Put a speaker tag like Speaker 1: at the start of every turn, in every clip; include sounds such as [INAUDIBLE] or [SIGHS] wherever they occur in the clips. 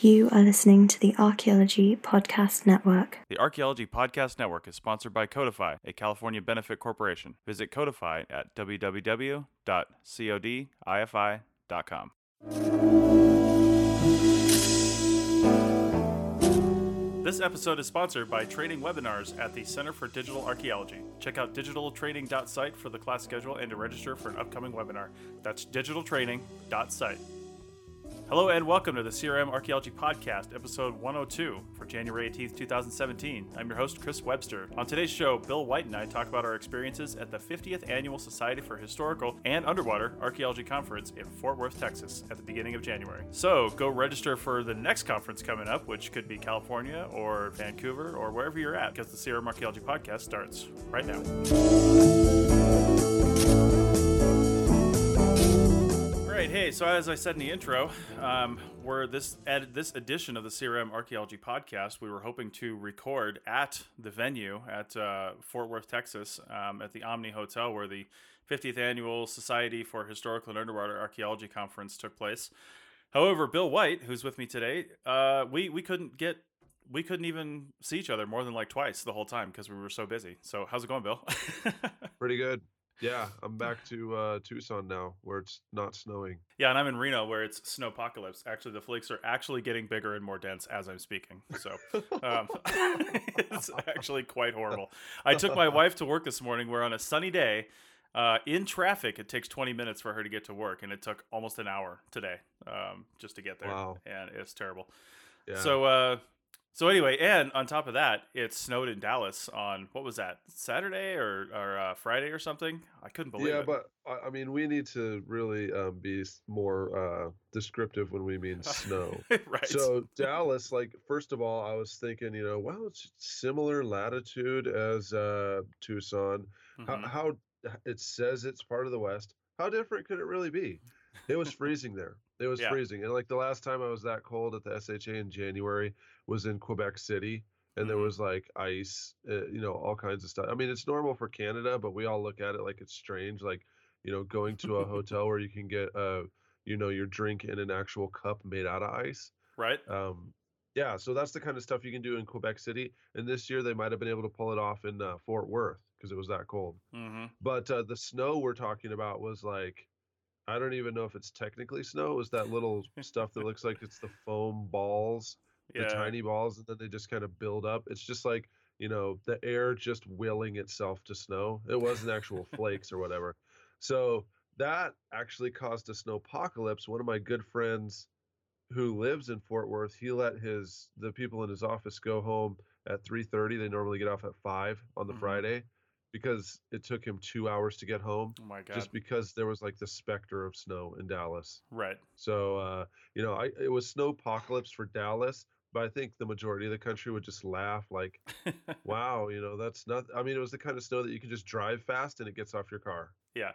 Speaker 1: You are listening to the Archaeology Podcast Network.
Speaker 2: The Archaeology Podcast Network is sponsored by Codifi, a California benefit corporation. Visit Codifi at www.codifi.com. This episode is sponsored by training webinars at the Center for Digital Archaeology. Check out digitaltraining.site for the class schedule and to register for an upcoming webinar. That's digitaltraining.site. Hello and welcome to the CRM Archaeology Podcast, episode 102 for January 18th, 2017. I'm your host, Chris Webster. On today's show, Bill White and I talk about our experiences at the 50th Annual Society for Historical and Underwater Archaeology Conference in Fort Worth, Texas at the beginning of January. So go register for the next conference coming up, which could be California or Vancouver or wherever you're at, because the CRM Archaeology Podcast starts right now. Right, hey. So as I said in the intro, um, we're this at this edition of the CRM Archaeology Podcast. We were hoping to record at the venue at uh, Fort Worth, Texas, um, at the Omni Hotel, where the 50th annual Society for Historical and Underwater Archaeology Conference took place. However, Bill White, who's with me today, uh, we we couldn't get we couldn't even see each other more than like twice the whole time because we were so busy. So how's it going, Bill? [LAUGHS]
Speaker 3: Pretty good. Yeah, I'm back to uh, Tucson now, where it's not snowing.
Speaker 2: Yeah, and I'm in Reno, where it's snowpocalypse. Actually, the flakes are actually getting bigger and more dense as I'm speaking. So um, [LAUGHS] it's actually quite horrible. I took my wife to work this morning. We're on a sunny day. Uh, in traffic, it takes 20 minutes for her to get to work, and it took almost an hour today um, just to get there.
Speaker 3: Wow.
Speaker 2: And it's terrible.
Speaker 3: Yeah.
Speaker 2: So, uh, so anyway, and on top of that, it snowed in Dallas on what was that Saturday or or uh, Friday or something? I couldn't believe it.
Speaker 3: yeah,
Speaker 2: it.
Speaker 3: but I I mean, we need to really um, be more uh, descriptive when we mean [LAUGHS] snow.
Speaker 2: right.
Speaker 3: So Dallas, like first of all, I was thinking, you know, well, it's similar latitude as uh, Tucson. How,
Speaker 2: Mhm.
Speaker 3: how it says it's part of the West. How different could it really be? It was freezing there. It was
Speaker 2: Yeah.
Speaker 3: freezing, and like the last time I was that cold at the SHA in January was in Quebec City, and there
Speaker 2: Mhm.
Speaker 3: was like ice, uh, you know, all kinds of stuff. I mean, it's normal for Canada, but we all look at it like it's strange, like you know, going to a [LAUGHS] hotel where you can get uh, you know, your drink in an actual cup made out of ice.
Speaker 2: right.
Speaker 3: Um, yeah, so that's the kind of stuff you can do in Quebec City. And this year they might have been able to pull it off in uh, Fort Worth because it was that cold.
Speaker 2: hmm
Speaker 3: But uh, the snow we're talking about was like, I don't even know if it's technically snow. It was that little [LAUGHS] stuff that looks like it's the foam balls, the tiny balls, and then they just kind of build up. It's just like, you know, the air just willing itself to snow. It wasn't actual flakes or whatever. [LAUGHS] So that actually caused a snowpocalypse. One of my good friends who lives in Fort Worth, he let his the people in his office go home at 3:30. They normally get off at 5 on the
Speaker 2: Mhm.
Speaker 3: Friday because it took him 2 hours to get home
Speaker 2: Oh my god.
Speaker 3: just because there was like the specter of snow in Dallas.
Speaker 2: right.
Speaker 3: So uh, you know, I it was snow apocalypse for Dallas, but I think the majority of the country would just laugh like, [LAUGHS] "Wow, you know, that's not I mean, it was the kind of snow that you can just drive fast and it gets off your car."
Speaker 2: yeah.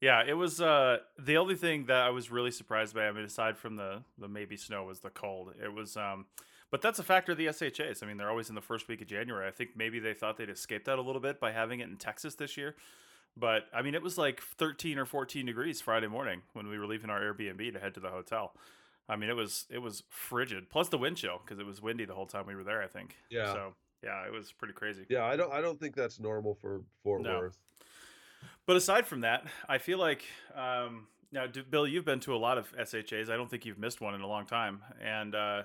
Speaker 2: Yeah, it was uh the only thing that I was really surprised by, I mean, aside from the the maybe snow was the cold. It was um but that's a factor of the SHAs. I mean, they're always in the first week of January. I think maybe they thought they'd escape that a little bit by having it in Texas this year. But I mean, it was like 13 or 14 degrees Friday morning when we were leaving our Airbnb to head to the hotel. I mean, it was it was frigid. Plus the wind chill because it was windy the whole time we were there. I think.
Speaker 3: Yeah.
Speaker 2: So yeah, it was pretty crazy.
Speaker 3: Yeah, I don't I don't think that's normal for Fort
Speaker 2: No.
Speaker 3: Worth.
Speaker 2: But aside from that, I feel like um, now, D- Bill, you've been to a lot of SHAs. I don't think you've missed one in a long time. And uh,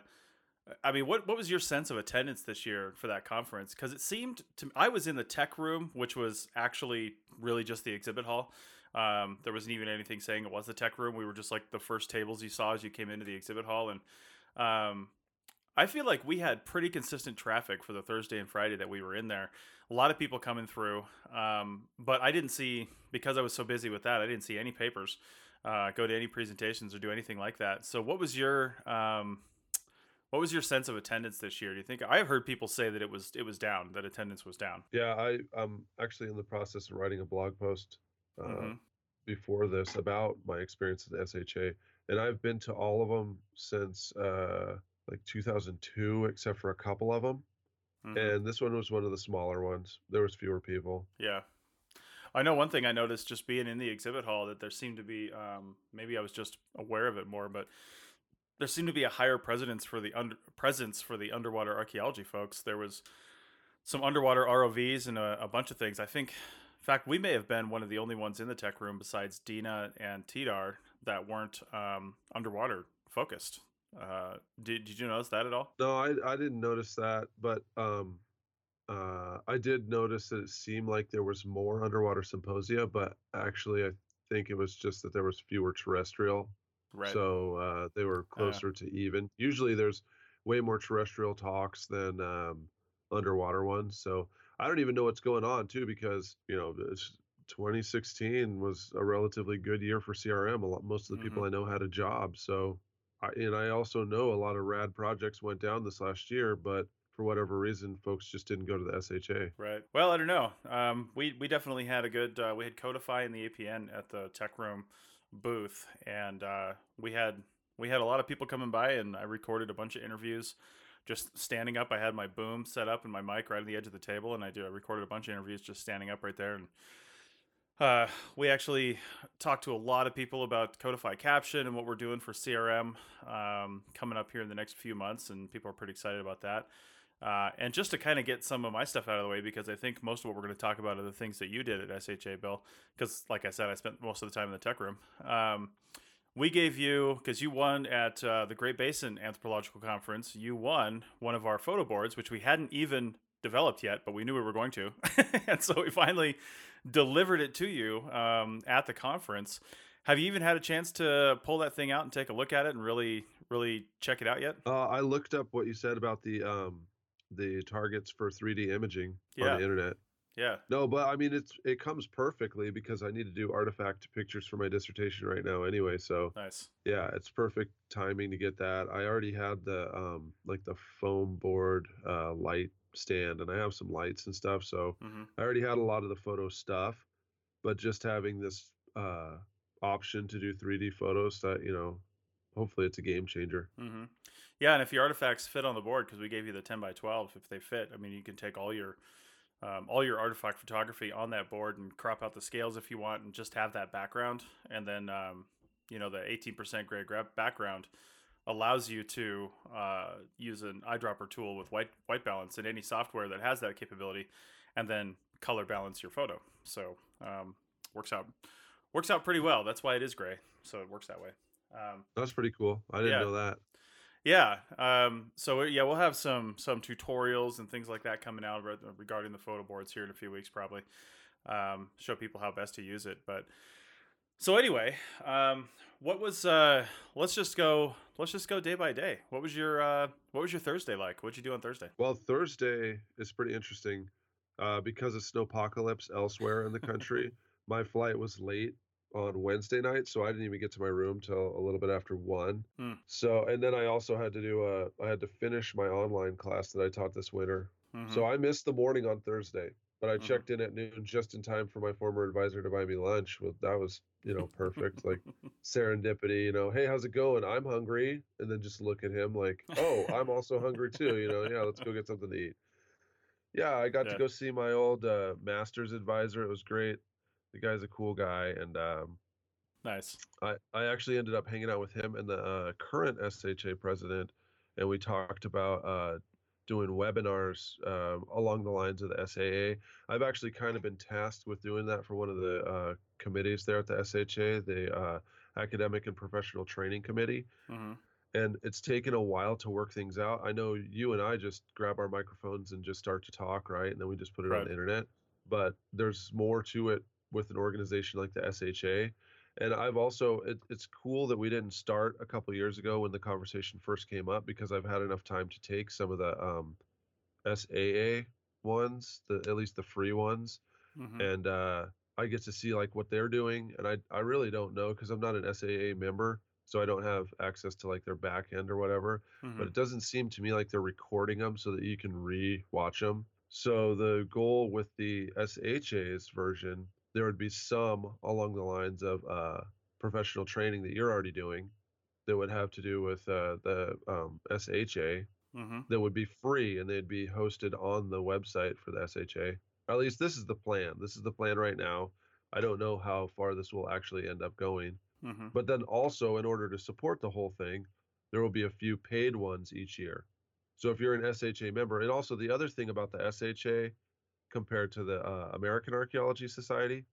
Speaker 2: I mean, what what was your sense of attendance this year for that conference? Because it seemed to I was in the tech room, which was actually really just the exhibit hall. Um, there wasn't even anything saying it was the tech room. We were just like the first tables you saw as you came into the exhibit hall, and um, I feel like we had pretty consistent traffic for the Thursday and Friday that we were in there. A lot of people coming through, um, but I didn't see because I was so busy with that. I didn't see any papers, uh, go to any presentations or do anything like that. So, what was your um, what was your sense of attendance this year? Do you think I have heard people say that it was it was down, that attendance was down?
Speaker 3: Yeah, I I'm actually in the process of writing a blog post uh,
Speaker 2: Mhm.
Speaker 3: before this about my experience at SHA, and I've been to all of them since uh, like 2002, except for a couple of them.
Speaker 2: Mhm.
Speaker 3: And this one was one of the smaller ones. There was fewer people.
Speaker 2: Yeah. I know one thing I noticed just being in the exhibit hall that there seemed to be um, maybe I was just aware of it more, but there seemed to be a higher presence for the under, presence for the underwater archaeology folks. There was some underwater ROVs and a, a, bunch of things. I think, in fact, we may have been one of the only ones in the tech room besides DINAA and tDAR that weren't um, underwater focused. Uh, did did you notice that at all?
Speaker 3: No, I I didn't notice that, but um, uh, I did notice that it seemed like there was more underwater symposia, but actually, I think it was just that there was fewer terrestrial. Right. So uh, they were closer to even. Usually, there's way more terrestrial talks than um, underwater ones. So I don't even know what's going on too, because you know, 2016 was a relatively good year for CRM. A lot, most of the people mm-hmm. I know had a job. So, I, and I also know a lot of rad projects went down this last year, but for whatever reason, folks just didn't go to the SHA.
Speaker 2: Right. Well, I don't know. Um, we we definitely had a good. Uh, we had Codifi in the APN at the Tech Room booth, and uh, we had we had a lot of people coming by, and I recorded a bunch of interviews. Just standing up, I had my boom set up and my mic right on the edge of the table, and I do. I recorded a bunch of interviews just standing up right there, and uh, we actually talked to a lot of people about Codifi Caption and what we're doing for CRM um, coming up here in the next few months, and people are pretty excited about that. Uh, and just to kind of get some of my stuff out of the way, because I think most of what we're going to talk about are the things that you did at SHA, Bill. Because, like I said, I spent most of the time in the tech room. Um, we gave you because you won at uh, the Great Basin Anthropological Conference. You won one of our photo boards, which we hadn't even developed yet, but we knew we were going to, [LAUGHS] and so we finally delivered it to you um, at the conference. Have you even had a chance to pull that thing out and take a look at it and really, really check it out yet?
Speaker 3: Uh, I looked up what you said about the um, the targets for 3D imaging yeah. on the internet.
Speaker 2: Yeah.
Speaker 3: No, but I mean it's it comes perfectly because I need to do artifact pictures for my dissertation right now anyway. So
Speaker 2: nice.
Speaker 3: Yeah, it's perfect timing to get that. I already had the um like the foam board uh light stand and I have some lights and stuff. So mm-hmm. I already had a lot of the photo stuff, but just having this uh option to do 3D photos that, you know, hopefully it's a game changer.
Speaker 2: Mm-hmm. Yeah, and if your artifacts fit on the board, because we gave you the 10 by 12, if they fit, I mean, you can take all your um, all your artifact photography on that board and crop out the scales if you want, and just have that background. And then, um, you know, the 18% gray background allows you to uh, use an eyedropper tool with white white balance in any software that has that capability, and then color balance your photo. So um, works out works out pretty well. That's why it is gray. So it works that way.
Speaker 3: Um, That's pretty cool. I didn't yeah. know that.
Speaker 2: Yeah. Um, so yeah, we'll have some some tutorials and things like that coming out regarding the photo boards here in a few weeks, probably. Um, show people how best to use it. But so anyway, um, what was? Uh, let's just go. Let's just go day by day. What was your uh, What was your Thursday like? What'd you do on Thursday?
Speaker 3: Well, Thursday is pretty interesting uh, because of snowpocalypse elsewhere in the country. my flight was late on Wednesday night, so I didn't even get to my room till a little bit after one. Hmm. So, and then I also had to do a, I had to finish my online class that I taught this winter. Mm-hmm. So I missed the morning on Thursday, but I mm-hmm. checked in at noon just in time for my former advisor to buy me lunch. Well, that was, you know, perfect. like [LAUGHS] serendipity, you know, hey, how's it going? I'm hungry. And then just look at him like, oh, I'm also hungry too. You know, yeah, let's go get something to eat. Yeah, I got yeah. to go see my old uh, master's advisor. It was great the guy's a cool guy, and um,
Speaker 2: nice.
Speaker 3: I I actually ended up hanging out with him and the uh, current SHA president, and we talked about uh, doing webinars uh, along the lines of the SAA. I've actually kind of been tasked with doing that for one of the uh, committees there at the SHA, the uh, Academic and Professional Training Committee. Mm-hmm. And it's taken a while to work things out. I know you and I just grab our microphones and just start to talk, right? And then we just put it right. on the internet. But there's more to it with an organization like the SHA. And I've also, it, it's cool that we didn't start a couple years ago when the conversation first came up because I've had enough time to take some of the um, SAA ones, the at least the free ones, mm-hmm. and uh, I get to see like what they're doing. And I, I really don't know because I'm not an SAA member, so I don't have access to like their back end or whatever. Mm-hmm. But it doesn't seem to me like they're recording them so that you can re-watch them. So the goal with the SHA's version there would be some along the lines of uh, professional training that you're already doing that would have to do with uh, the um, SHA mm-hmm. that would be free and they'd be hosted on the website for the SHA. Or at least this is the plan. This is the plan right now. I don't know how far this will actually end up going. Mm-hmm. But then also, in order to support the whole thing, there will be a few paid ones each year. So if you're an SHA member, and also the other thing about the SHA compared to the uh, American Archaeology Society,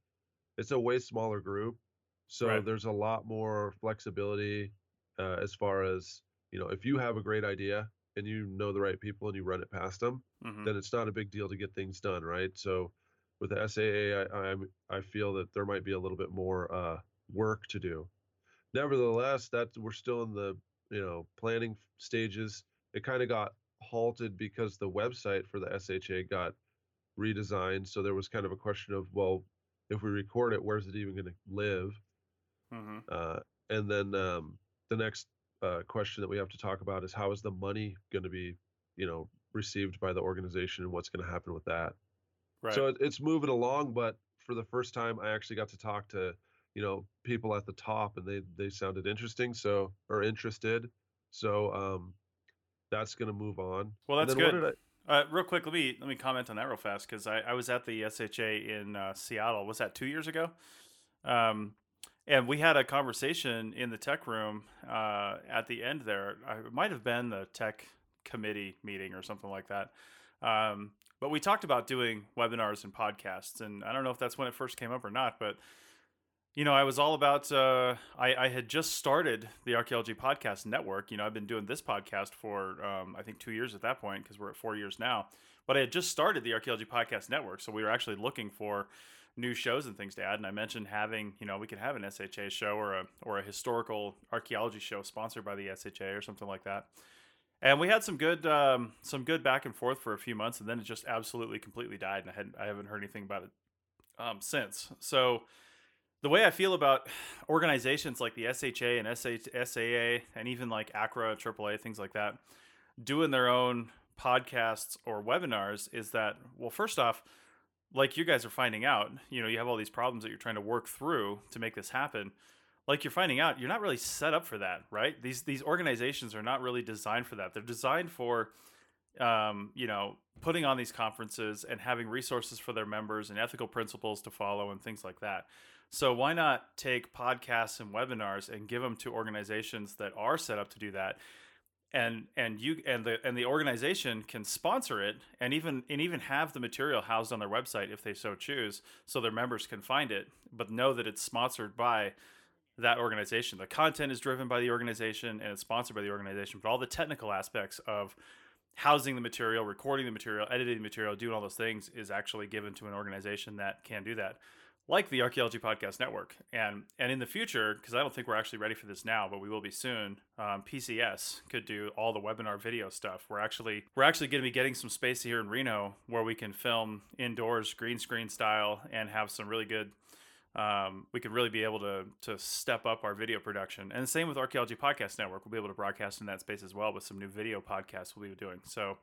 Speaker 3: it's a way smaller group. So
Speaker 2: Right.
Speaker 3: there's a lot more flexibility uh, as far as, you know, if you have a great idea and you know the right people and you run it past them,
Speaker 2: hmm
Speaker 3: then it's not a big deal to get things done, right? So with the SAA, I, I'm I feel that there might be a little bit more uh, work to do. Nevertheless, that we're still in the you know planning stages. It kind of got halted because the website for the SHA got redesigned. So there was kind of a question of, well, if we record it, where's it even going to live?
Speaker 2: hmm
Speaker 3: Uh, and then um, the next uh, question that we have to talk about is how is the money going to be, you know, received by the organization and what's going to happen with that.
Speaker 2: Right.
Speaker 3: So it, it's moving along, but for the first time, I actually got to talk to, you know, people at the top, and they they sounded interesting, so or interested. So um, that's going to move on.
Speaker 2: well, that's good. Uh, real quick, let me let me comment on that real fast because I, I was at the SHA in uh, Seattle. Was that two years ago? Um, and we had a conversation in the tech room uh, at the end there. It might have been the tech committee meeting or something like that. Um, but we talked about doing webinars and podcasts, and I don't know if that's when it first came up or not, but you know, I was all about. Uh, I, I had just started the Archaeology Podcast Network. You know, I've been doing this podcast for um, I think two years at that point because we're at four years now. But I had just started the Archaeology Podcast Network, so we were actually looking for new shows and things to add. And I mentioned having, you know, we could have an SHA show or a or a historical archaeology show sponsored by the SHA or something like that. And we had some good um, some good back and forth for a few months, and then it just absolutely completely died, and I hadn't I haven't heard anything about it um, since. So the way I feel about organizations like the SHA and SAA and even like ACRA, AAA, things like that, doing their own podcasts or webinars is that, well, first off, like you guys are finding out, you know, you have all these problems that you're trying to work through to make this happen. Like you're finding out, you're not really set up for that, right? These these organizations are not really designed for that. They're designed for um, you know, putting on these conferences and having resources for their members and ethical principles to follow and things like that. So why not take podcasts and webinars and give them to organizations that are set up to do that? And and you and the and the organization can sponsor it and even and even have the material housed on their website if they so choose, so their members can find it, but know that it's sponsored by that organization. The content is driven by the organization and it's sponsored by the organization, but all the technical aspects of housing the material, recording the material, editing the material, doing all those things is actually given to an organization that can do that, like the Archaeology Podcast Network. And and in the future, because I don't think we're actually ready for this now, but we will be soon. Um, PCS could do all the webinar video stuff. We're actually we're actually going to be getting some space here in Reno where we can film indoors, green screen style, and have some really good um, we could really be able to to step up our video production. And the same with Archaeology Podcast Network. We'll be able to broadcast in that space as well with some new video podcasts we'll be doing. So,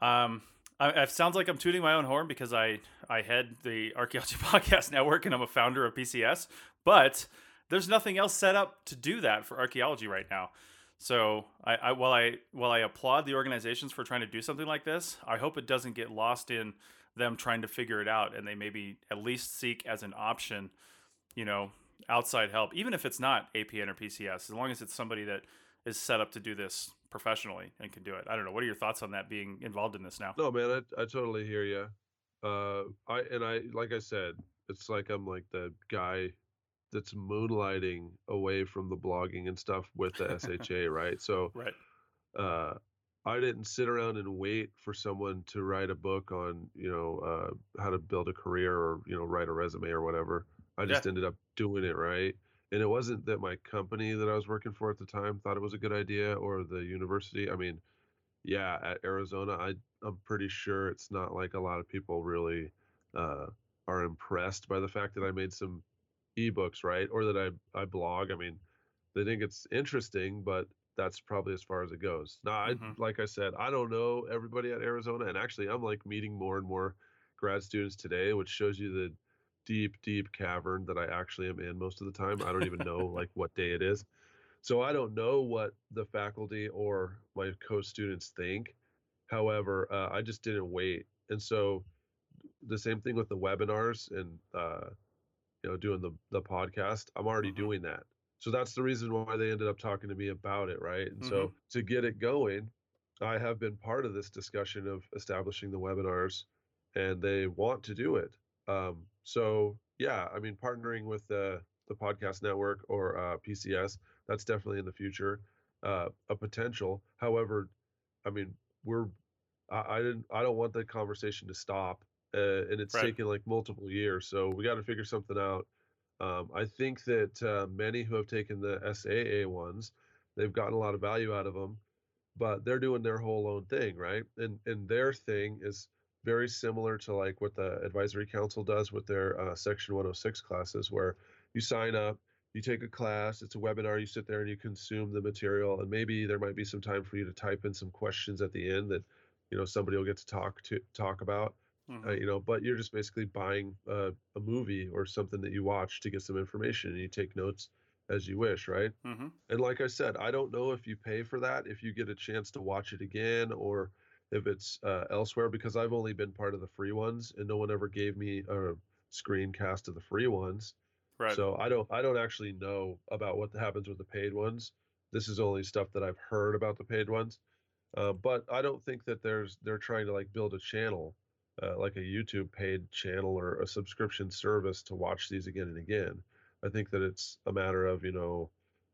Speaker 2: um, I, it sounds like I'm tooting my own horn because I I head the Archaeology [LAUGHS] Podcast Network and I'm a founder of PCS, but there's nothing else set up to do that for archaeology right now. So I, I while I while I applaud the organizations for trying to do something like this, I hope it doesn't get lost in them trying to figure it out and they maybe at least seek as an option, you know, outside help, even if it's not APN or PCS, as long as it's somebody that is set up to do this professionally and can do it. I don't know. What are your thoughts on that being involved in this now?
Speaker 3: No, man, I, I totally hear you. Uh, I and I like I said, it's like I'm like the guy that's moonlighting away from the blogging and stuff with the SHA, [LAUGHS] right? So
Speaker 2: Right.
Speaker 3: uh, I didn't sit around and wait for someone to write a book on, you know, uh, how to build a career or, you know, write a resume or whatever. I
Speaker 2: Yeah.
Speaker 3: just ended up doing it, right? And it wasn't that my company that I was working for at the time thought it was a good idea or the university. I mean, yeah, at Arizona, I I'm pretty sure it's not like a lot of people really uh, are impressed by the fact that I made some ebooks, right? Or that I I blog. I mean, they think it's interesting, but that's probably as far as it goes. Now, I
Speaker 2: Mhm.
Speaker 3: like I said, I don't know everybody at Arizona, and actually, I'm like meeting more and more grad students today, which shows you the deep, deep cavern that I actually am in most of the time. I don't even know [LAUGHS] like what day it is. So I don't know what the faculty or my co-students think. However, uh, I just didn't wait, and so the same thing with the webinars and uh, you know doing the the podcast. I'm already
Speaker 2: Mhm.
Speaker 3: doing that. So that's the reason why they ended up talking to me about it, right? And
Speaker 2: Mhm.
Speaker 3: so to get it going, I have been part of this discussion of establishing the webinars, and they want to do it. Um, so yeah, I mean, partnering with the the podcast network or uh, PCS, that's definitely in the future, uh, a potential. However, I mean, we're I, I didn't I don't want the conversation to stop, uh, and it's
Speaker 2: Right.
Speaker 3: taken like multiple years, so we got to figure something out. Um, I think that uh, many who have taken the SAA ones, they've gotten a lot of value out of them, but they're doing their whole own thing, right? And and their thing is very similar to like what the advisory council does with their uh, Section 106 classes, where you sign up, you take a class, it's a webinar, you sit there and you consume the material, and maybe there might be some time for you to type in some questions at the end that you know somebody will get to talk to talk about
Speaker 2: Mhm.
Speaker 3: uh, you know but you're just basically buying a, a movie or something that you watch to get some information and you take notes as you wish right
Speaker 2: Mhm.
Speaker 3: and like i said i don't know if you pay for that if you get a chance to watch it again or if it's uh, elsewhere because i've only been part of the free ones and no one ever gave me a screencast of the free ones
Speaker 2: Right.
Speaker 3: so i don't i don't actually know about what happens with the paid ones this is only stuff that i've heard about the paid ones uh, but I don't think that there's they're trying to like build a channel, uh, like a YouTube paid channel or a subscription service to watch these again and again. I think that it's a matter of you know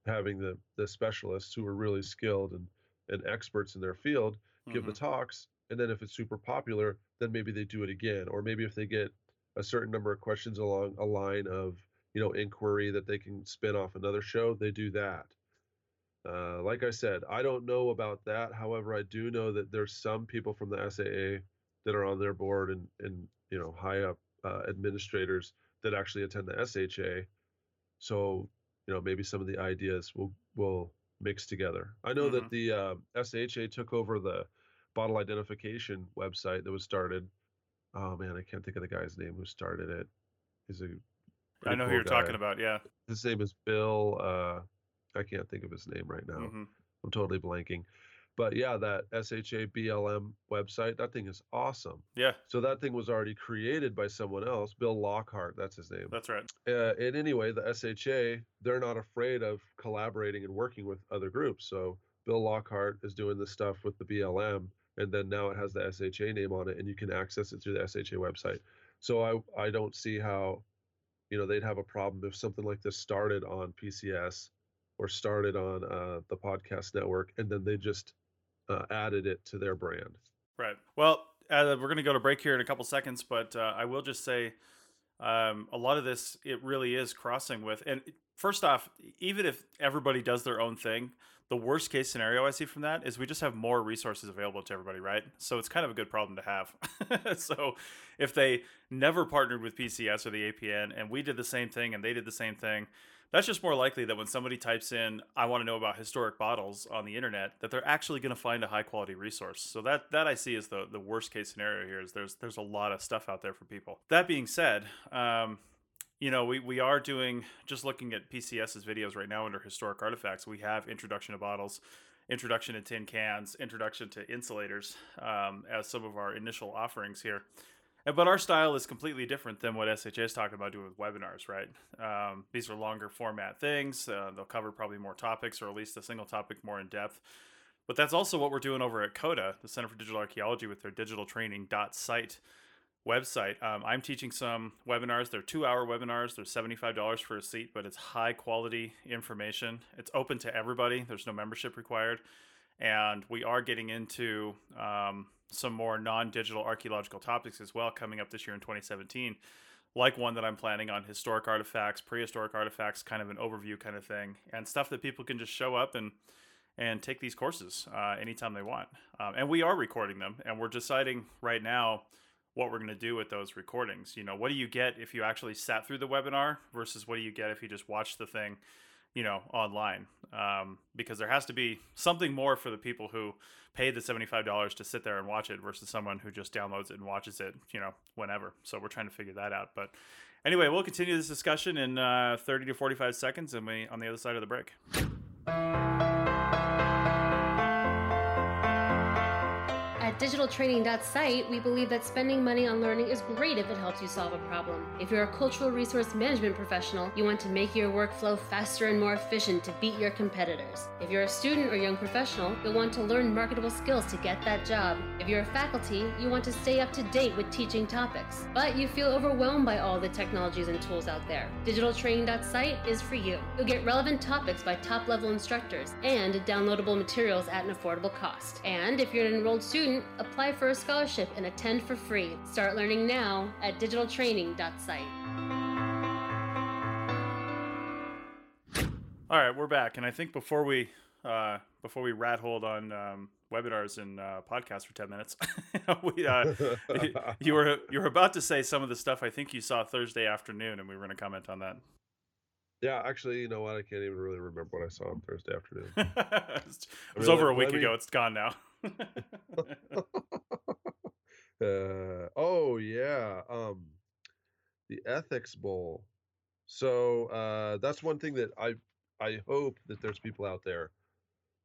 Speaker 3: having the the specialists who are really skilled and and experts in their field give the
Speaker 2: Mhm.
Speaker 3: talks, and then if it's super popular, then maybe they do it again, or maybe if they get a certain number of questions along a line of you know inquiry that they can spin off another show, they do that. Uh, like I said, I don't know about that. However, I do know that there's some people from the SAA that are on their board and and you know high up uh, administrators that actually attend the SHA. So you know maybe some of the ideas will will mix together. I know that the uh, SHA took over the bottle identification website that was started. Oh man, I can't think of the guy's name who started it. He's a
Speaker 2: I know who you're talking about. Yeah.
Speaker 3: His name is Bill. Uh, I can't think of his name right now.
Speaker 2: Mhm.
Speaker 3: I'm totally blanking. But yeah, that SHA BLM website, that thing is awesome.
Speaker 2: Yeah.
Speaker 3: So that thing was already created by someone else, Bill Lockhart, that's his name.
Speaker 2: That's right.
Speaker 3: Uh, and anyway, the SHA, they're not afraid of collaborating and working with other groups. So Bill Lockhart is doing this stuff with the BLM, and then now it has the SHA name on it, and you can access it through the SHA website. So I I don't see how, you know, they'd have a problem if something like this started on PCS or started on uh, the podcast network, and then they just uh, added it to their brand.
Speaker 2: Right. Well, uh, we're going to go to break here in a couple seconds, but uh, I will just say um, a lot of this, it really is crossing with. And first off, even if everybody does their own thing, the worst case scenario I see from that is we just have more resources available to everybody, right? So it's kind of a good problem to have. [LAUGHS] so if they never partnered with PCS or the APN and we did the same thing and they did the same thing, that's just more likely that when somebody types in i want to know about historic bottles on the internet that they're actually going to find a high quality resource. So that that i see is the the worst case scenario here is there's there's a lot of stuff out there for people. That being said um you know we, we are doing just looking at pcs's videos right now under historic artifacts we have introduction to bottles introduction to tin cans introduction to insulators um, as some of our initial offerings here But our style is completely different than what SHA is talking about doing with webinars, right? Um, these are longer format things. Uh, they'll cover probably more topics, or at least a single topic more in depth. But that's also what we're doing over at CODA, the Center for Digital Archaeology, with their digital training site website. Um, I'm teaching some webinars. They're two hour webinars. They're $75 for a seat, but it's high quality information. It's open to everybody, there's no membership required. And we are getting into um, some more non digital archaeological topics as well coming up this year in 2017, like one that I'm planning on historic artifacts, prehistoric artifacts, kind of an overview kind of thing, and stuff that people can just show up and and take these courses uh, anytime they want. Um, and we are recording them, and we're deciding right now what we're going to do with those recordings. You know, what do you get if you actually sat through the webinar versus what do you get if you just watch the thing, you know, online? Um, because there has to be something more for the people who paid the $75 to sit there and watch it versus someone who just downloads it and watches it, you know, whenever. So we're trying to figure that out. But anyway, we'll continue this discussion in uh, 30 to 45 seconds and we on the other side of the break.
Speaker 4: digitaltraining.site, we believe that spending money on learning is great if it helps you solve a problem. If you're a cultural resource management professional, you want to make your workflow faster and more efficient to beat your competitors. If you're a student or young professional, you'll want to learn marketable skills to get that job. If you're a faculty, you want to stay up to date with teaching topics. But you feel overwhelmed by all the technologies and tools out there. Digitaltraining.site is for you. You'll get relevant topics by top level instructors and downloadable materials at an affordable cost. And if you're an enrolled student, apply for a scholarship and attend for free. Start learning now at digitaltraining.site.
Speaker 2: All right, we're back, and I think before we uh, before we rat hold on um, webinars and uh, podcasts for ten minutes, [LAUGHS] we, uh, [LAUGHS] you were you were about to say some of the stuff I think you saw Thursday afternoon, and we were going to comment on that.
Speaker 3: Yeah, actually, you know what? I can't even really remember what I saw on Thursday afternoon. [LAUGHS]
Speaker 2: it was, it was over a week ago. It's gone now. [LAUGHS]
Speaker 3: uh, oh yeah, um, the Ethics Bowl. So uh, that's one thing that I I hope that there's people out there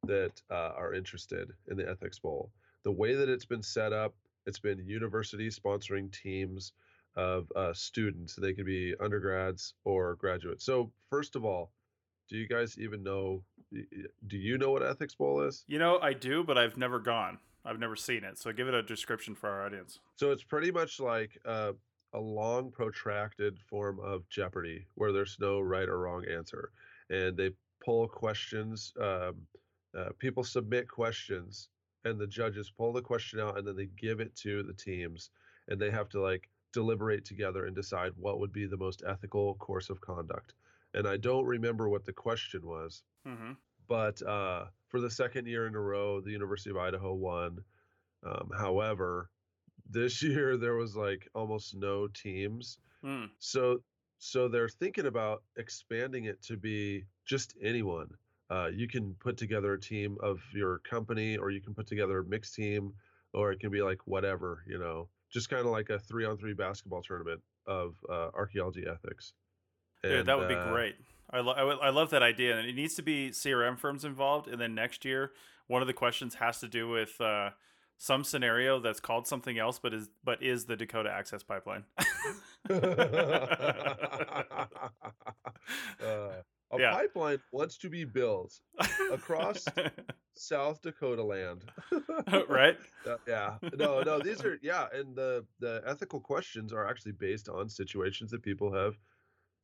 Speaker 3: that uh, are interested in the Ethics Bowl. The way that it's been set up, it's been universities sponsoring teams of uh, students. They could be undergrads or graduates. So first of all, do you guys even know? Do you know what Ethics Bowl is?
Speaker 2: You know, I do, but I've never gone. I've never seen it. So give it a description for our audience.
Speaker 3: So it's pretty much like uh, a long, protracted form of Jeopardy, where there's no right or wrong answer, and they pull questions. Um, uh, people submit questions, and the judges pull the question out, and then they give it to the teams, and they have to like deliberate together and decide what would be the most ethical course of conduct. And I don't remember what the question was,
Speaker 2: mm-hmm.
Speaker 3: but uh, for the second year in a row, the University of Idaho won. Um, however, this [LAUGHS] year there was like almost no teams,
Speaker 2: mm.
Speaker 3: so so they're thinking about expanding it to be just anyone. Uh, you can put together a team of your company, or you can put together a mixed team, or it can be like whatever, you know just kind of like a three on three basketball tournament of uh, archaeology ethics.
Speaker 2: And, that would be uh, great. I, lo- I, love that idea. And it needs to be CRM firms involved. And then next year, one of the questions has to do with uh, some scenario that's called something else, but is but is the Dakota Access Pipeline. [LAUGHS]
Speaker 3: uh, a yeah. pipeline wants to be built across [LAUGHS] South Dakota land. [LAUGHS]
Speaker 2: right?
Speaker 3: Yeah. No, no, these are yeah, and the the ethical questions are actually based on situations that people have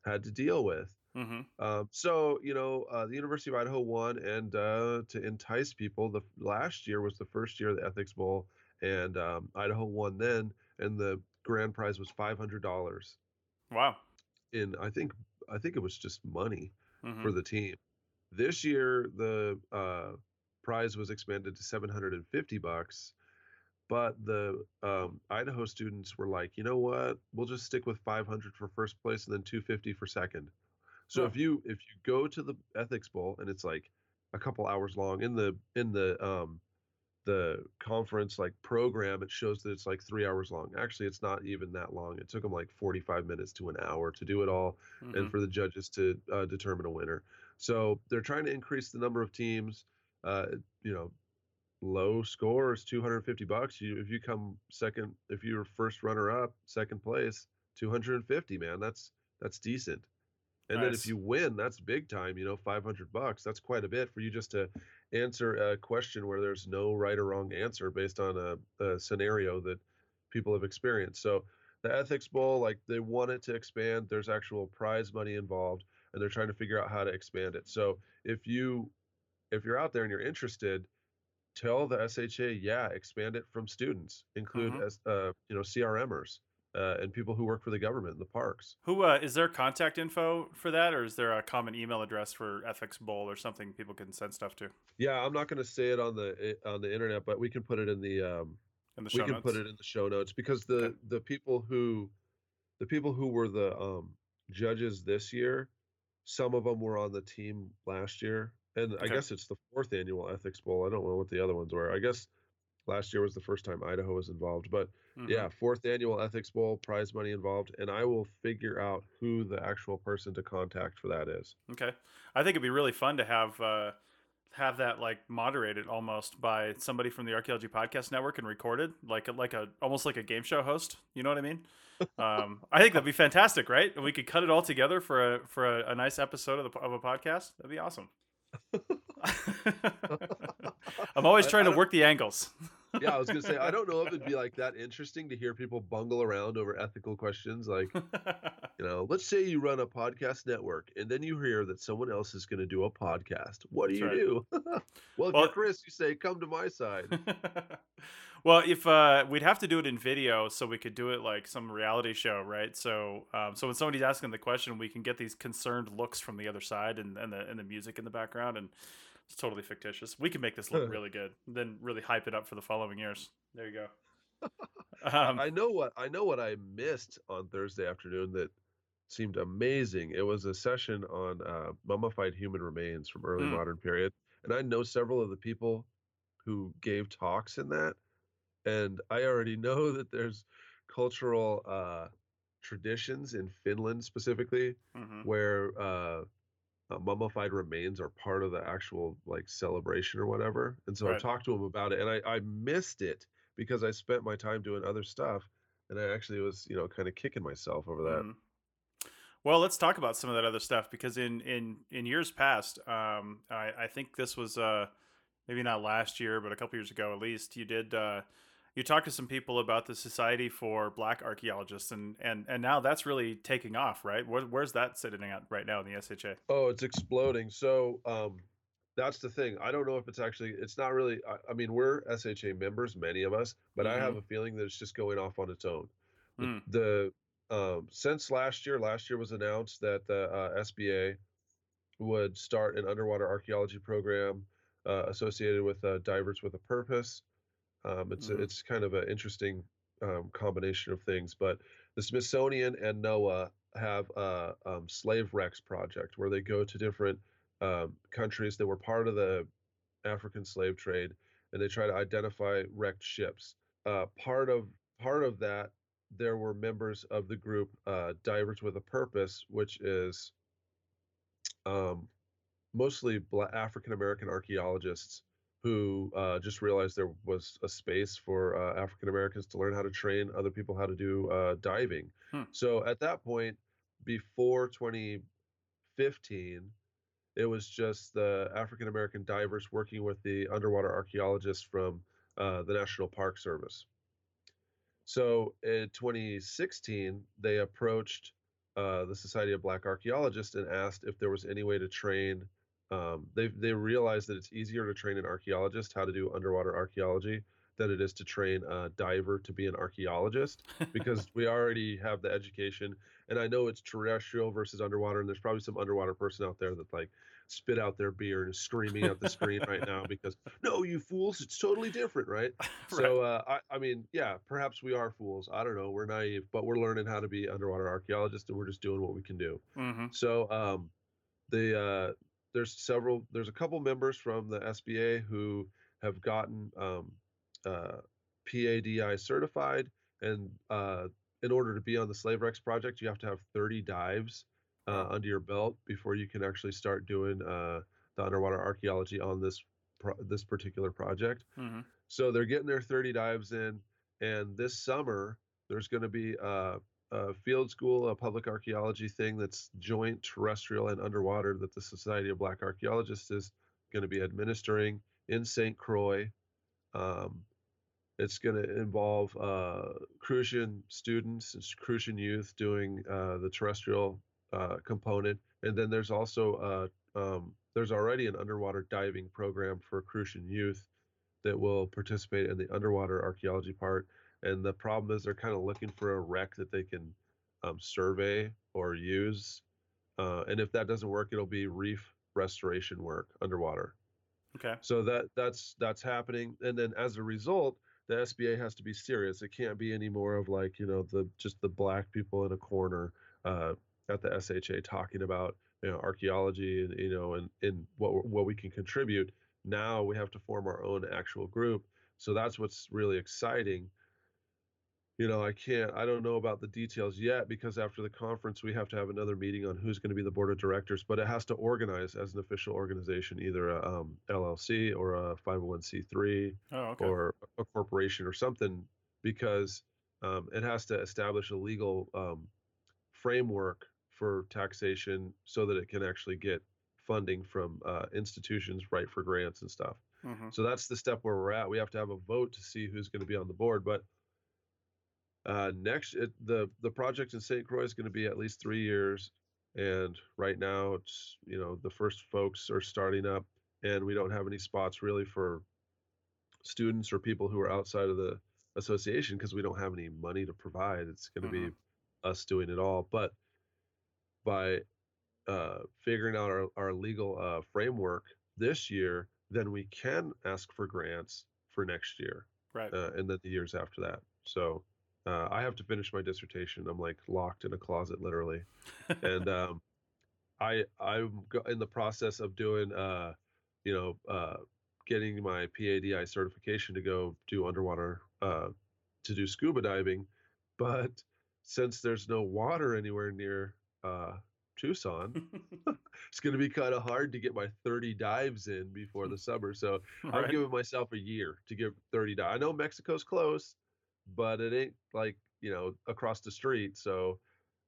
Speaker 3: had to deal with.
Speaker 2: Mm-hmm.
Speaker 3: Um, so you know, uh, the University of Idaho won, and uh, to entice people, the last year was the first year of the Ethics Bowl, and um, Idaho won then, and the grand prize was five hundred dollars.
Speaker 2: Wow.
Speaker 3: In I think I think it was just money
Speaker 2: mm-hmm.
Speaker 3: for the team. This year, the uh, prize was expanded to 750 bucks, but the um, Idaho students were like, you know what? We'll just stick with 500 for first place and then 250 for second. So oh. if you if you go to the ethics bowl and it's like a couple hours long in the in the um the conference like program it shows that it's like three hours long actually it's not even that long it took them like 45 minutes to an hour to do it all mm-hmm. and for the judges to uh, determine a winner so they're trying to increase the number of teams uh, you know low score is 250 bucks you if you come second if you're first runner up second place 250 man that's that's decent and nice. then if you win, that's big time, you know, 500 bucks. That's quite a bit for you just to answer a question where there's no right or wrong answer based on a, a scenario that people have experienced. So the Ethics Bowl, like they want it to expand. There's actual prize money involved, and they're trying to figure out how to expand it. So if you if you're out there and you're interested, tell the SHA, yeah, expand it from students, include mm-hmm. as uh, you know CRMers uh, and people who work for the government in the parks.
Speaker 2: Who uh, is there contact info for that, or is there a common email address for Ethics Bowl or something people can send stuff to?
Speaker 3: Yeah, I'm not going to say it on the on the internet, but we can put it in the um,
Speaker 2: in the show
Speaker 3: we can put it in the show notes because the okay. the people who the people who were the um, judges this year, some of them were on the team last year, and okay. I guess it's the fourth annual Ethics Bowl. I don't know what the other ones were. I guess last year was the first time Idaho was involved, but Mm-hmm. Yeah, fourth annual ethics bowl, prize money involved, and I will figure out who the actual person to contact for that is.
Speaker 2: Okay, I think it'd be really fun to have uh, have that like moderated almost by somebody from the Archaeology Podcast Network and recorded like a, like a almost like a game show host. You know what I mean? Um, I think that'd be fantastic, right? And we could cut it all together for a for a, a nice episode of the of a podcast. That'd be awesome. [LAUGHS] I'm always trying to work the angles. [LAUGHS]
Speaker 3: yeah, I was gonna say I don't know if it'd be like that interesting to hear people bungle around over ethical questions. Like, [LAUGHS] you know, let's say you run a podcast network, and then you hear that someone else is gonna do a podcast. What do
Speaker 2: That's
Speaker 3: you
Speaker 2: right.
Speaker 3: do? well, if
Speaker 2: Well-
Speaker 3: you're Chris, you say, "Come to my side."
Speaker 2: Well, if uh, we'd have to do it in video, so we could do it like some reality show, right? So, um, so when somebody's asking the question, we can get these concerned looks from the other side, and, and the and the music in the background, and it's totally fictitious. We can make this look really good, then really hype it up for the following years. There you go. [LAUGHS] Um,
Speaker 3: I know what I know what I missed on Thursday afternoon that seemed amazing. It was a session on uh, mummified human remains from early
Speaker 2: Mm.
Speaker 3: modern period, and I know several of the people who gave talks in that, and I already know that there's cultural uh, traditions in Finland specifically
Speaker 2: mhm.
Speaker 3: where uh, uh, mummified remains are part of the actual like celebration or whatever. And so I talked to him about it, and I, I missed it because I spent my time doing other stuff, and I actually was you know kind of kicking myself over that.
Speaker 2: Mhm. Well, let's talk about some of that other stuff because in in in years past, um, I, I think this was uh, maybe not last year, but a couple years ago at least, you did uh, you talked to some people about the Society for Black Archaeologists, and and and now that's really taking off, right? Where, where's that sitting at right now in the SHA?
Speaker 3: Oh, it's exploding. So um, that's the thing. I don't know if it's actually. It's not really. I, I mean, we're SHA members, many of us, but I have a feeling that it's just going off on its own. The-
Speaker 2: Mm.
Speaker 3: The um, since last year, last year was announced that the uh, SBA would start an underwater archaeology program uh, associated with uh, divers with a purpose. Um, it's
Speaker 2: Mhm.
Speaker 3: it's kind of an interesting um, combination of things, but the Smithsonian and NOAA have a um, slave wrecks project where they go to different um, countries that were part of the African slave trade, and they try to identify wrecked ships. Uh, part of part of that, there were members of the group uh, Divers with a Purpose, which is um, mostly African American archaeologists who uh, just realized there was a space for uh, African Americans to learn how to train other people how to do uh, diving.
Speaker 2: Hmm.
Speaker 3: So at that point, before 2015, it was just the African American divers working with the underwater archaeologists from uh, the National Park Service. So in 2016, they approached uh, the Society of Black Archaeologists and asked if there was any way to train. Um, they they realized that it's easier to train an archaeologist how to do underwater archaeology than it is to train a diver to be an archaeologist because we already have the education. And I know it's terrestrial versus underwater, and there's probably some underwater person out there that like spit out their beer and is screaming at the screen right now [LAUGHS] because no, you fools, it's totally different, right? [LAUGHS] So uh, I, I mean, yeah, perhaps we are fools. I don't know. We're naive, but we're learning how to be underwater archaeologists, and we're just doing what we can do.
Speaker 2: hmm
Speaker 3: So um, the uh, there's several, there's a couple members from the SBA who have gotten um, uh, PADI certified, and uh, in order to be on the Slave Wrecks project, you have to have 30 dives uh, under your belt before you can actually start doing uh, the underwater archaeology on this pro- this particular project.
Speaker 2: hmm
Speaker 3: So they're getting their 30 dives in, and this summer there's going to be a field school, a public archaeology thing that's joint terrestrial and underwater that the Society of Black Archaeologists is going to be administering in St. Croix. Um, it's going to involve uh, Crucian students and Crucian youth doing uh, the terrestrial uh, component, and then there's also uh, um, there's already an underwater diving program for Crucian youth that will participate in the underwater archaeology part. And the problem is they're kind of looking for a wreck that they can um, survey or use. Uh, and if that doesn't work, it'll be reef restoration work underwater.
Speaker 2: Okay.
Speaker 3: So that that's that's happening. And then as a result, the SBA has to be serious. It can't be any more of like you know the just the black people in a corner uh, at the SHA talking about you know archaeology and you know and and what what we can contribute. Now we have to form our own actual group. So that's what's really exciting. You know, I can't, I don't know about the details yet because after the conference, we have to have another meeting on who's going to be the board of directors, but it has to organize as an official organization, either a um, LLC or a 501c3
Speaker 2: Oh, okay.
Speaker 3: or a corporation or something, because um, it has to establish a legal um, framework for taxation so that it can actually get funding from uh, institutions, right, for grants and stuff.
Speaker 2: hmm
Speaker 3: So that's the step where we're at. We have to have a vote to see who's going to be on the board. But uh, next, it, the the project in St. Croix is going to be at least three years, and right now it's you know the first folks are starting up, and we don't have any spots really for students or people who are outside of the association because we don't have any money to provide. It's going to be us doing it all. But by uh, figuring out our, our legal uh, framework this year, then we can ask for grants for next year
Speaker 2: Right.
Speaker 3: uh, and then the years after that. So uh, I have to finish my dissertation. I'm like locked in a closet, literally, and [LAUGHS] um, I I'm in the process of doing uh, you know uh, getting my PADI certification to go do underwater uh, to do scuba diving, but since there's no water anywhere near uh, Tucson, [LAUGHS] [LAUGHS] it's going to be kind of hard to get my 30 dives in before the summer. So I'm giving myself a year to get 30 dives. I know Mexico's close, but it ain't like, you know, across the street. So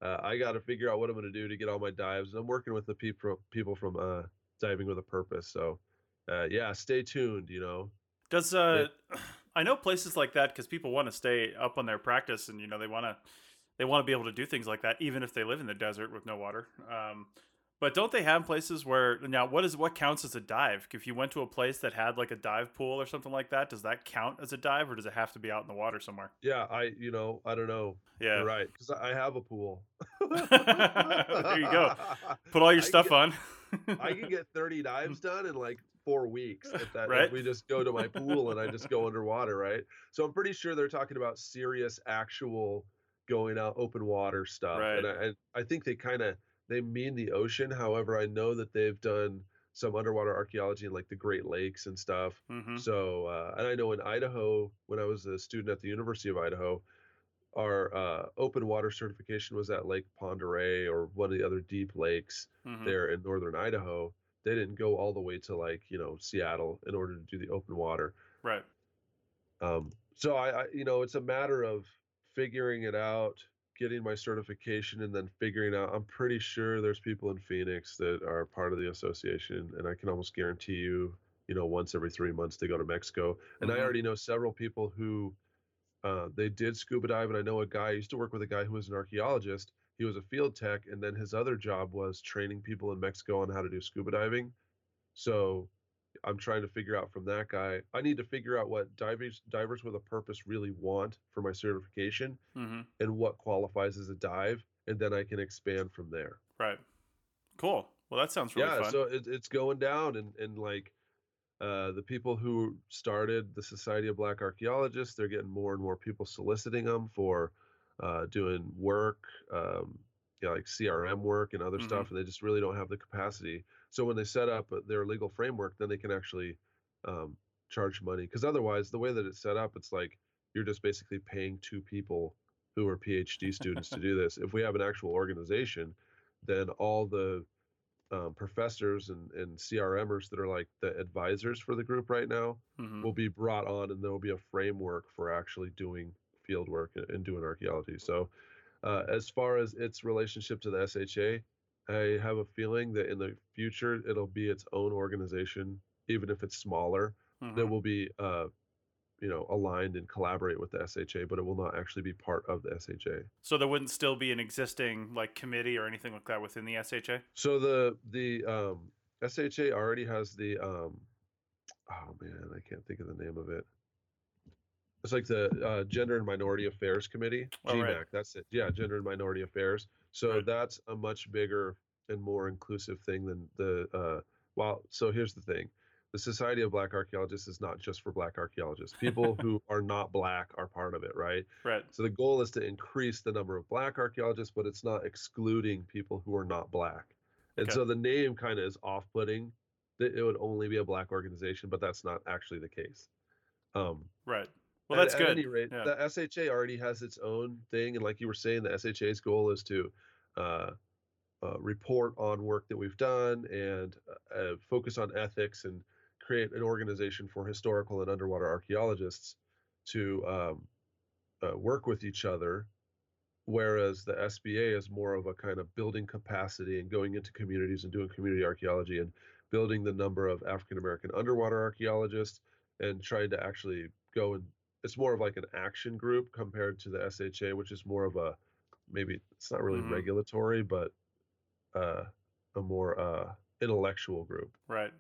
Speaker 3: uh, I got to figure out what I'm going to do to get all my dives. I'm working with the people people from uh, Diving with a Purpose. So uh, yeah, stay tuned, you know.
Speaker 2: Does uh, [SIGHS] I know places like that because people want to stay up on their practice, and you know they want to they want to be able to do things like that, even if they live in the desert with no water. Um, but don't they have places where now what is what counts as a dive? If you went to a place that had like a dive pool or something like that, does that count as a dive, or does it have to be out in the water somewhere?
Speaker 3: Yeah, I, you know, I don't know.
Speaker 2: Yeah,
Speaker 3: You're right. Because I have a pool. [LAUGHS]
Speaker 2: There you go. put all your [LAUGHS]
Speaker 3: I
Speaker 2: stuff on.
Speaker 3: I can get 30 dives done in like four weeks if that
Speaker 2: Right.
Speaker 3: if we just go to my pool and I just go underwater, right? So I'm pretty sure they're talking about serious actual going out open water stuff.
Speaker 2: Right.
Speaker 3: And I, and I think they kind of they mean the ocean. However, I know that they've done some underwater archaeology in like the Great Lakes and stuff.
Speaker 2: hmm
Speaker 3: So, uh, and I know in Idaho, when I was a student at the University of Idaho, our uh, open water certification was at Lake Oreille or one of the other deep lakes
Speaker 2: hmm
Speaker 3: there in northern Idaho. They didn't go all the way to like you know Seattle in order to do the open water.
Speaker 2: Right.
Speaker 3: Um, so I, I, you know, it's a matter of figuring it out, getting my certification, and then figuring out. I'm pretty sure there's people in Phoenix that are part of the association, and I can almost guarantee you, you know, once every three months they go to Mexico. And I
Speaker 2: Mhm.
Speaker 3: already know several people who uh, they did scuba dive, and I know a guy I used to work with a guy who was an archaeologist. He was a field tech, and then his other job was training people in Mexico on how to do scuba diving. So I'm trying to figure out from that guy. I need to figure out what divers divers with a purpose really want for my certification
Speaker 2: hmm
Speaker 3: and what qualifies as a dive, and then I can expand from there.
Speaker 2: Right. Cool. Well, that sounds really
Speaker 3: yeah,
Speaker 2: fun.
Speaker 3: so it, it's going down, and and like uh, the people who started the Society of Black Archaeologists, they're getting more and more people soliciting them for uh, doing work, um, yeah, like CRM work and other
Speaker 2: Mhm.
Speaker 3: stuff, and they just really don't have the capacity. So when they set up their legal framework, then they can actually um, charge money. Because otherwise, the way that it's set up, it's like you're just basically paying two people who are PhD students to do this. If we have an actual organization, then all the um, professors and, and CRMers that are like the advisors for the group right now
Speaker 2: Mhm.
Speaker 3: will be brought on, and there will be a framework for actually doing field work and, and doing archaeology. So, uh, as far as its relationship to the SHA, I have a feeling that in the future it'll be its own organization, even if it's smaller. That
Speaker 2: Mhm.
Speaker 3: will be, uh, you know, aligned and collaborate with the SHA, but it will not actually be part of the SHA.
Speaker 2: So there wouldn't still be an existing like committee or anything like that within the SHA.
Speaker 3: So the the um, SHA already has the um, oh man, I can't think of the name of it. It's like the uh, Gender and Minority Affairs Committee,
Speaker 2: Oh,
Speaker 3: GMAC.
Speaker 2: right.
Speaker 3: That's it. Yeah, Gender and Minority Affairs. So
Speaker 2: Right.
Speaker 3: that's a much bigger and more inclusive thing than the. Uh, well, so here's the thing. The Society of Black Archaeologists is not just for black archaeologists. People [LAUGHS] who are not black are part of it, right?
Speaker 2: Right.
Speaker 3: So the goal is to increase the number of black archaeologists, but it's not excluding people who are not black. And
Speaker 2: Okay.
Speaker 3: so the name kind of is off-putting that it would only be a black organization, but that's not actually the case. Um,
Speaker 2: Right. Well, that's
Speaker 3: at,
Speaker 2: good.
Speaker 3: At any rate,
Speaker 2: yeah.
Speaker 3: the SHA already has its own thing, and like you were saying, the SHA's goal is to uh, uh, report on work that we've done and uh, uh, focus on ethics and create an organization for historical and underwater archaeologists to um, uh, work with each other. Whereas the SBA is more of a kind of building capacity and going into communities and doing community archaeology and building the number of African American underwater archaeologists and trying to actually go and it's more of like an action group compared to the SHA, which is more of a maybe it's not really
Speaker 2: Mhm.
Speaker 3: regulatory, but uh, a more uh, intellectual group.
Speaker 2: Right.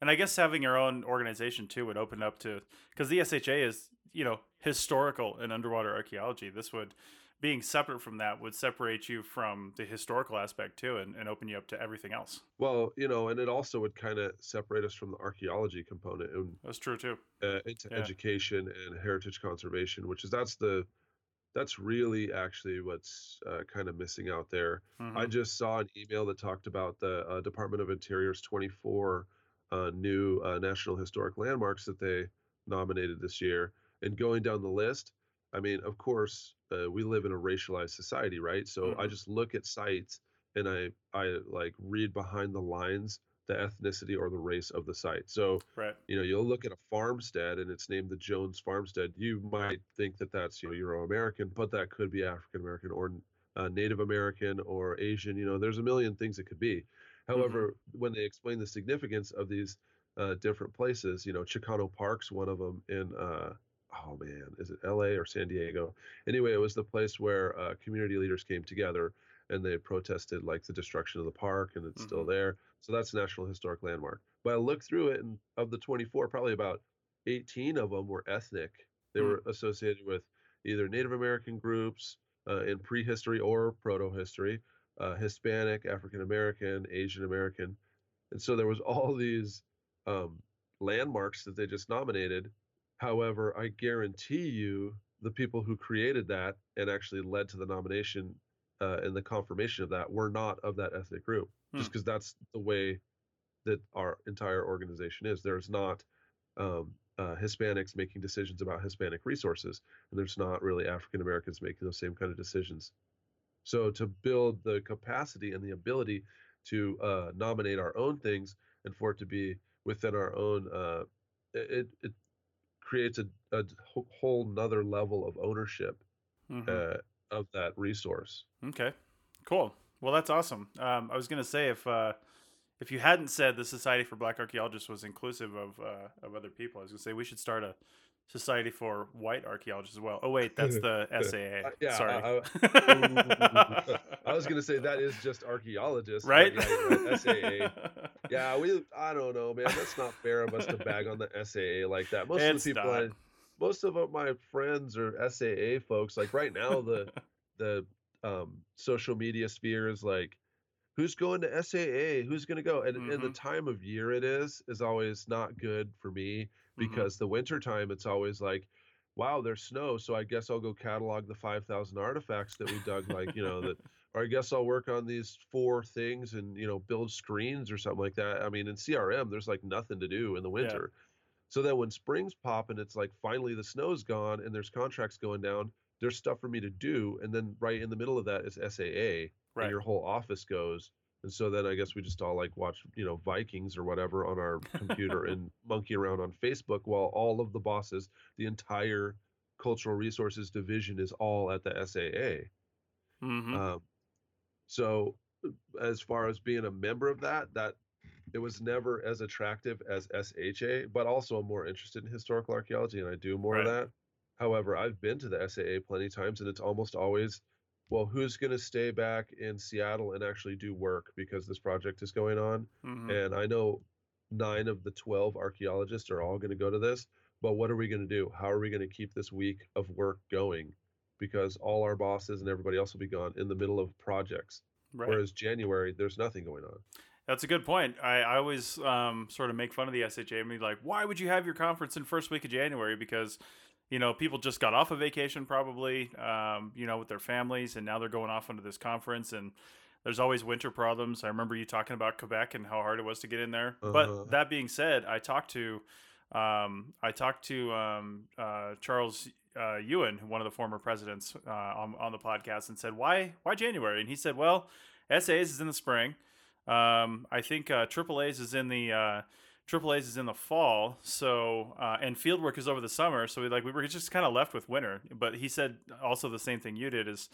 Speaker 2: And I guess having your own organization too would open up to because the SHA is, you know, historical and underwater archaeology. This would being separate from that would separate you from the historical aspect too and, and open you up to everything else.
Speaker 3: Well, you know, and it also would kind of separate us from the archaeology component and
Speaker 2: That's true too.
Speaker 3: uh, into
Speaker 2: Yeah.
Speaker 3: education and heritage conservation, which is that's the that's really actually what's uh, kind of missing out there. I
Speaker 2: Mhm.
Speaker 3: just saw an email that talked about the uh, Department of Interior's 24 uh, new uh, National Historic Landmarks that they nominated this year. And going down the list, I mean, of course, uh, we live in a racialized society, right? So I
Speaker 2: Mhm.
Speaker 3: just look at sites and I I like read behind the lines the ethnicity or the race of the site. So
Speaker 2: Right.
Speaker 3: you know, you'll look at a farmstead and it's named the Jones Farmstead. You might think that that's you know Euro American, but that could be African American or uh, Native American or Asian. You know, there's a million things it could be. However, when they explain the significance of these uh, different places, you know, Chicano Park's one of them in. Uh, oh man, is it L.A. or San Diego? Anyway, it was the place where uh, community leaders came together and they protested like the destruction of the park, and it's still
Speaker 2: Mhm.
Speaker 3: there. So that's a National Historic Landmark. But I looked through it, and of the 24, probably about 18 of them were ethnic. They
Speaker 2: Hmm.
Speaker 3: were associated with either Native American groups uh, in prehistory or proto-history, uh, Hispanic, African American, Asian American, and so there was all these um, landmarks that they just nominated. However, I guarantee you, the people who created that and actually led to the nomination uh, and the confirmation of that we're not of that ethnic group, just
Speaker 2: Hmm.
Speaker 3: because that's the way that our entire organization is. There's not um, uh, Hispanics making decisions about Hispanic resources, and there's not really African Americans making those same kind of decisions. So to build the capacity and the ability to uh, nominate our own things and for it to be within our own, uh, it it creates a, a whole nother level of ownership
Speaker 2: Mhm.
Speaker 3: Of that resource.
Speaker 2: Okay, cool. Well, that's awesome. Um, I was gonna say if uh, if you hadn't said the Society for Black Archaeologists was inclusive of uh, of other people, I was gonna say we should start a society for white archaeologists as well. Oh wait, that's [LAUGHS] the SAA.
Speaker 3: Uh, yeah,
Speaker 2: Sorry.
Speaker 3: I- I was gonna say that is just archaeologists,
Speaker 2: right?
Speaker 3: Yeah, right, [LAUGHS] SAA. Yeah, we. I don't know, man. That's not fair of us to bag on the SAA like that. Most
Speaker 2: It's
Speaker 3: of the people, I. most of my friends are SAA folks. Like right now, the [LAUGHS] the um, social media sphere is like, who's going to SAA? Who's going to go? And, and the
Speaker 2: Mhm.
Speaker 3: time of year it is is always not good for me
Speaker 2: Mhm.
Speaker 3: because the winter time it's always like, wow, there's snow, so I guess I'll go catalog the five thousand artifacts that we dug. Like you know that, [LAUGHS] or I guess I'll work on these four things and you know build screens or something like that. I mean, in CRM, there's like nothing to do in the winter. So then when spring's pop and it's like finally the snow's gone and there's contracts going down, there's stuff for me to do. And then right in the middle of that is SAA
Speaker 2: right.
Speaker 3: and your whole office goes. And so then I guess we just all like watch, you know, Vikings or whatever on our computer [LAUGHS] and monkey around on Facebook while all of the bosses, the entire cultural resources division is all at the SAA.
Speaker 2: Mhm.
Speaker 3: Um, so uh, as far as being a member of that, that it was never as attractive as SHA, but also I'm more interested in historical archaeology and I do more of that. However, I've been to the SAA plenty of times and it's almost always, well, who's going to stay back in Seattle and actually do work because this project is going on?
Speaker 2: Mhm.
Speaker 3: And I know nine of the 12 archaeologists are all going to go to this, but what are we going to do? How are we going to keep this week of work going? Because all our bosses and everybody else will be gone in the middle of projects.
Speaker 2: Right.
Speaker 3: Whereas January, there's nothing going on.
Speaker 2: That's a good point. I, I always um, sort of make fun of the SHA. and be like, why would you have your conference in first week of January? Because, you know, people just got off of vacation probably, um, you know, with their families, and now they're going off onto this conference. And there's always winter problems. I remember you talking about Quebec and how hard it was to get in there.
Speaker 3: Uh-huh.
Speaker 2: But that being said, I talked to um, I talked to um, uh, Charles uh, Ewen, one of the former presidents, uh, on, on the podcast, and said, "Why why January?" And he said, "Well, SAs is in the spring. Um, I think uh, AAA's is in the uh, AAA's is in the fall. So uh, and fieldwork is over the summer. So we like we were just kind of left with winter. But he said also the same thing you did is,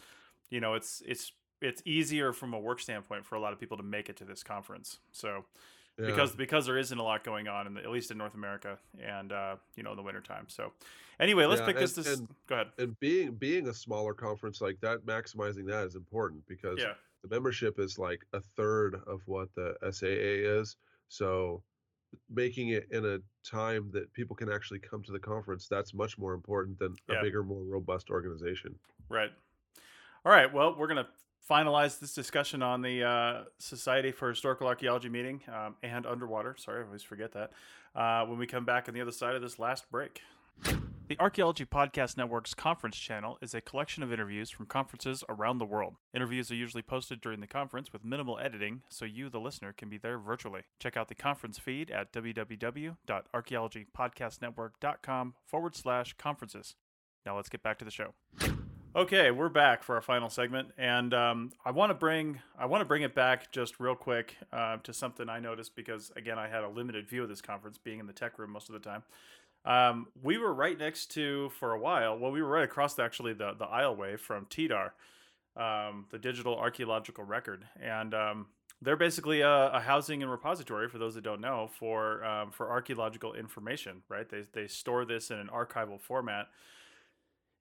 Speaker 2: you know, it's it's it's easier from a work standpoint for a lot of people to make it to this conference. So yeah. because because there isn't a lot going on in the, at least in North America and uh, you know in the wintertime. So anyway, let's yeah, pick and, this. this
Speaker 3: and,
Speaker 2: go ahead.
Speaker 3: And being being a smaller conference like that, maximizing that is important because
Speaker 2: yeah.
Speaker 3: The membership is like a third of what the SAA is. So making it in a time that people can actually come to the conference that's much more important than a bigger more robust organization
Speaker 2: right all right well we're going to finalize this discussion on the uh, Society for Historical Archaeology meeting um, and underwater. Sorry, I always forget that. Uh, when we come back on the other side of this last break. The Archaeology Podcast Network's conference channel is a collection of interviews from conferences around the world. Interviews are usually posted during the conference with minimal editing, so you, the listener, can be there virtually. Check out the conference feed at www.archaeologypodcastnetwork.com forward slash conferences. Now let's get back to the show. Okay, we're back for our final segment, and um, I want to bring I want to bring it back just real quick uh, to something I noticed because again I had a limited view of this conference, being in the tech room most of the time. Um, we were right next to for a while. Well, we were right across the, actually the the aisleway from tDAR, um, the Digital Archaeological Record, and um, they're basically a, a, housing and repository for those that don't know for um, for archaeological information. Right? They they store this in an archival format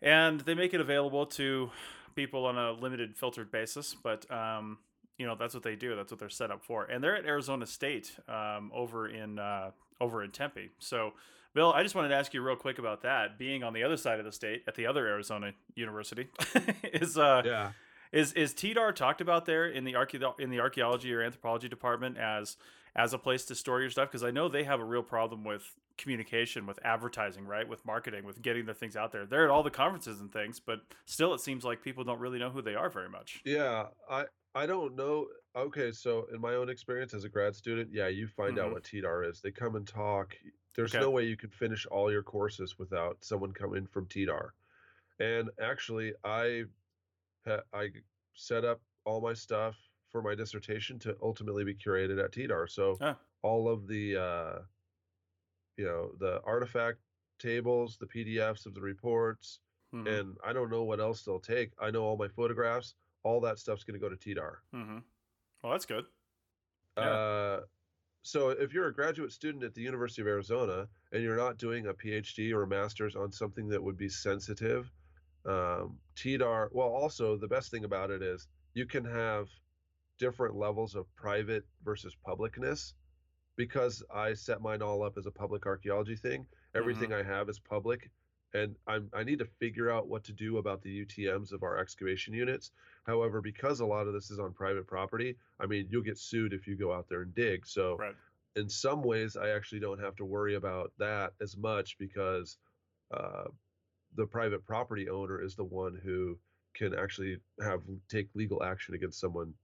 Speaker 2: and they make it available to people on a limited filtered basis but um, you know that's what they do that's what they're set up for and they're at arizona state um, over in uh, over in tempe so bill i just wanted to ask you real quick about that being on the other side of the state at the other arizona university [LAUGHS] is uh
Speaker 3: yeah
Speaker 2: is is tDAR talked about there in the in the archaeology or anthropology department as as a place to store your stuff because I know they have a real problem with communication, with advertising, right, with marketing, with getting the things out there. They're at all the conferences and things, but still, it seems like people don't really know who they are very much.
Speaker 3: Yeah, I I don't know. Okay, so in my own experience as a grad student, yeah, you find mm-hmm. out what tDAR is. They come and talk. There's okay. no way you can finish all your courses without someone coming from tDAR. And actually, I I set up all my stuff for my dissertation to ultimately be curated at tDAR. So ah. all of the uh, you know the artifact tables, the PDFs of the reports, mm-hmm. and I don't know what else they'll take. I know all my photographs. All that stuff's going to go to tDAR.
Speaker 2: Mm-hmm. Well, that's good.
Speaker 3: Yeah. Uh, so if you're a graduate student at the University of Arizona and you're not doing a PhD or a master's on something that would be sensitive, um, tDAR. Well, also the best thing about it is you can have different levels of private versus publicness because I set mine all up as a public archaeology thing. Everything mm-hmm. I have is public, and I'm, I need to figure out what to do about the UTMs of our excavation units. However, because a lot of this is on private property, I mean, you'll get sued if you go out there and dig. So,
Speaker 2: right.
Speaker 3: in some ways, I actually don't have to worry about that as much because uh, the private property owner is the one who can actually have take legal action against someone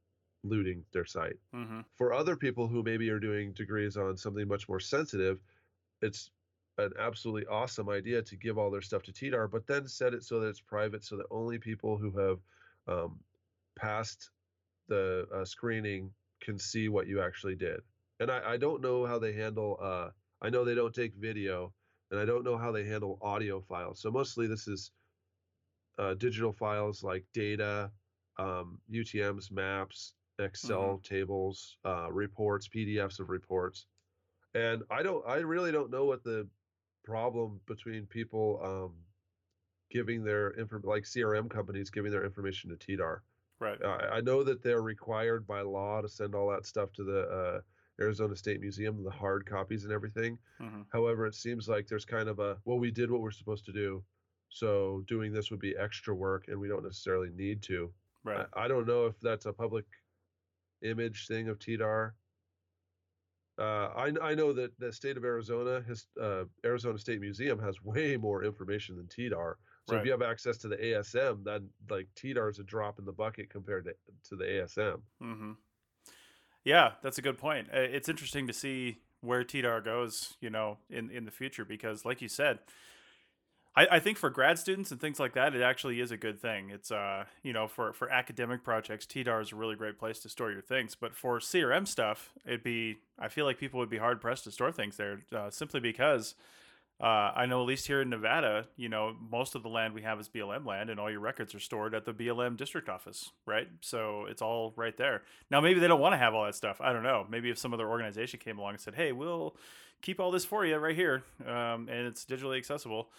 Speaker 3: looting their site.
Speaker 2: Mm-hmm.
Speaker 3: For other people who maybe are doing degrees on something much more sensitive, it's an absolutely awesome idea to give all their stuff to tDAR, but then set it so that it's private, so that only people who have um, passed the uh, screening can see what you actually did. And I, I don't know how they handle. Uh, I know they don't take video, and I don't know how they handle audio files. So mostly this is uh, digital files like data, um, UTM's, maps, Excel mm-hmm. tables, uh, reports, PDFs of reports, and I don't, I really don't know what the problem between people um, giving their info, like CRM companies giving their information to tDAR.
Speaker 2: Right.
Speaker 3: Uh, I know that they're required by law to send all that stuff to the uh, Arizona State Museum, the hard copies and everything.
Speaker 2: Mm-hmm.
Speaker 3: However, it seems like there's kind of a well, we did what we're supposed to do, so doing this would be extra work, and we don't necessarily need to.
Speaker 2: Right.
Speaker 3: I, I don't know if that's a public image thing of tDAR. Uh, I, I know that the state of Arizona, his uh, Arizona State Museum has way more information than tDAR. So right. if you have access to the ASM, then like tDAR is a drop in the bucket compared to, to the ASM.
Speaker 2: Mm-hmm. Yeah, that's a good point. It's interesting to see where tDAR goes, you know, in in the future because, like you said, I, I think for grad students and things like that, it actually is a good thing. It's uh, you know, for for academic projects, tDAR is a really great place to store your things. But for CRM stuff, it'd be I feel like people would be hard pressed to store things there uh, simply because. Uh, I know at least here in Nevada, you know, most of the land we have is BLM land, and all your records are stored at the BLM district office, right? So it's all right there. Now, maybe they don't want to have all that stuff. I don't know. Maybe if some other organization came along and said, "Hey, we'll keep all this for you right here, um, and it's digitally accessible,"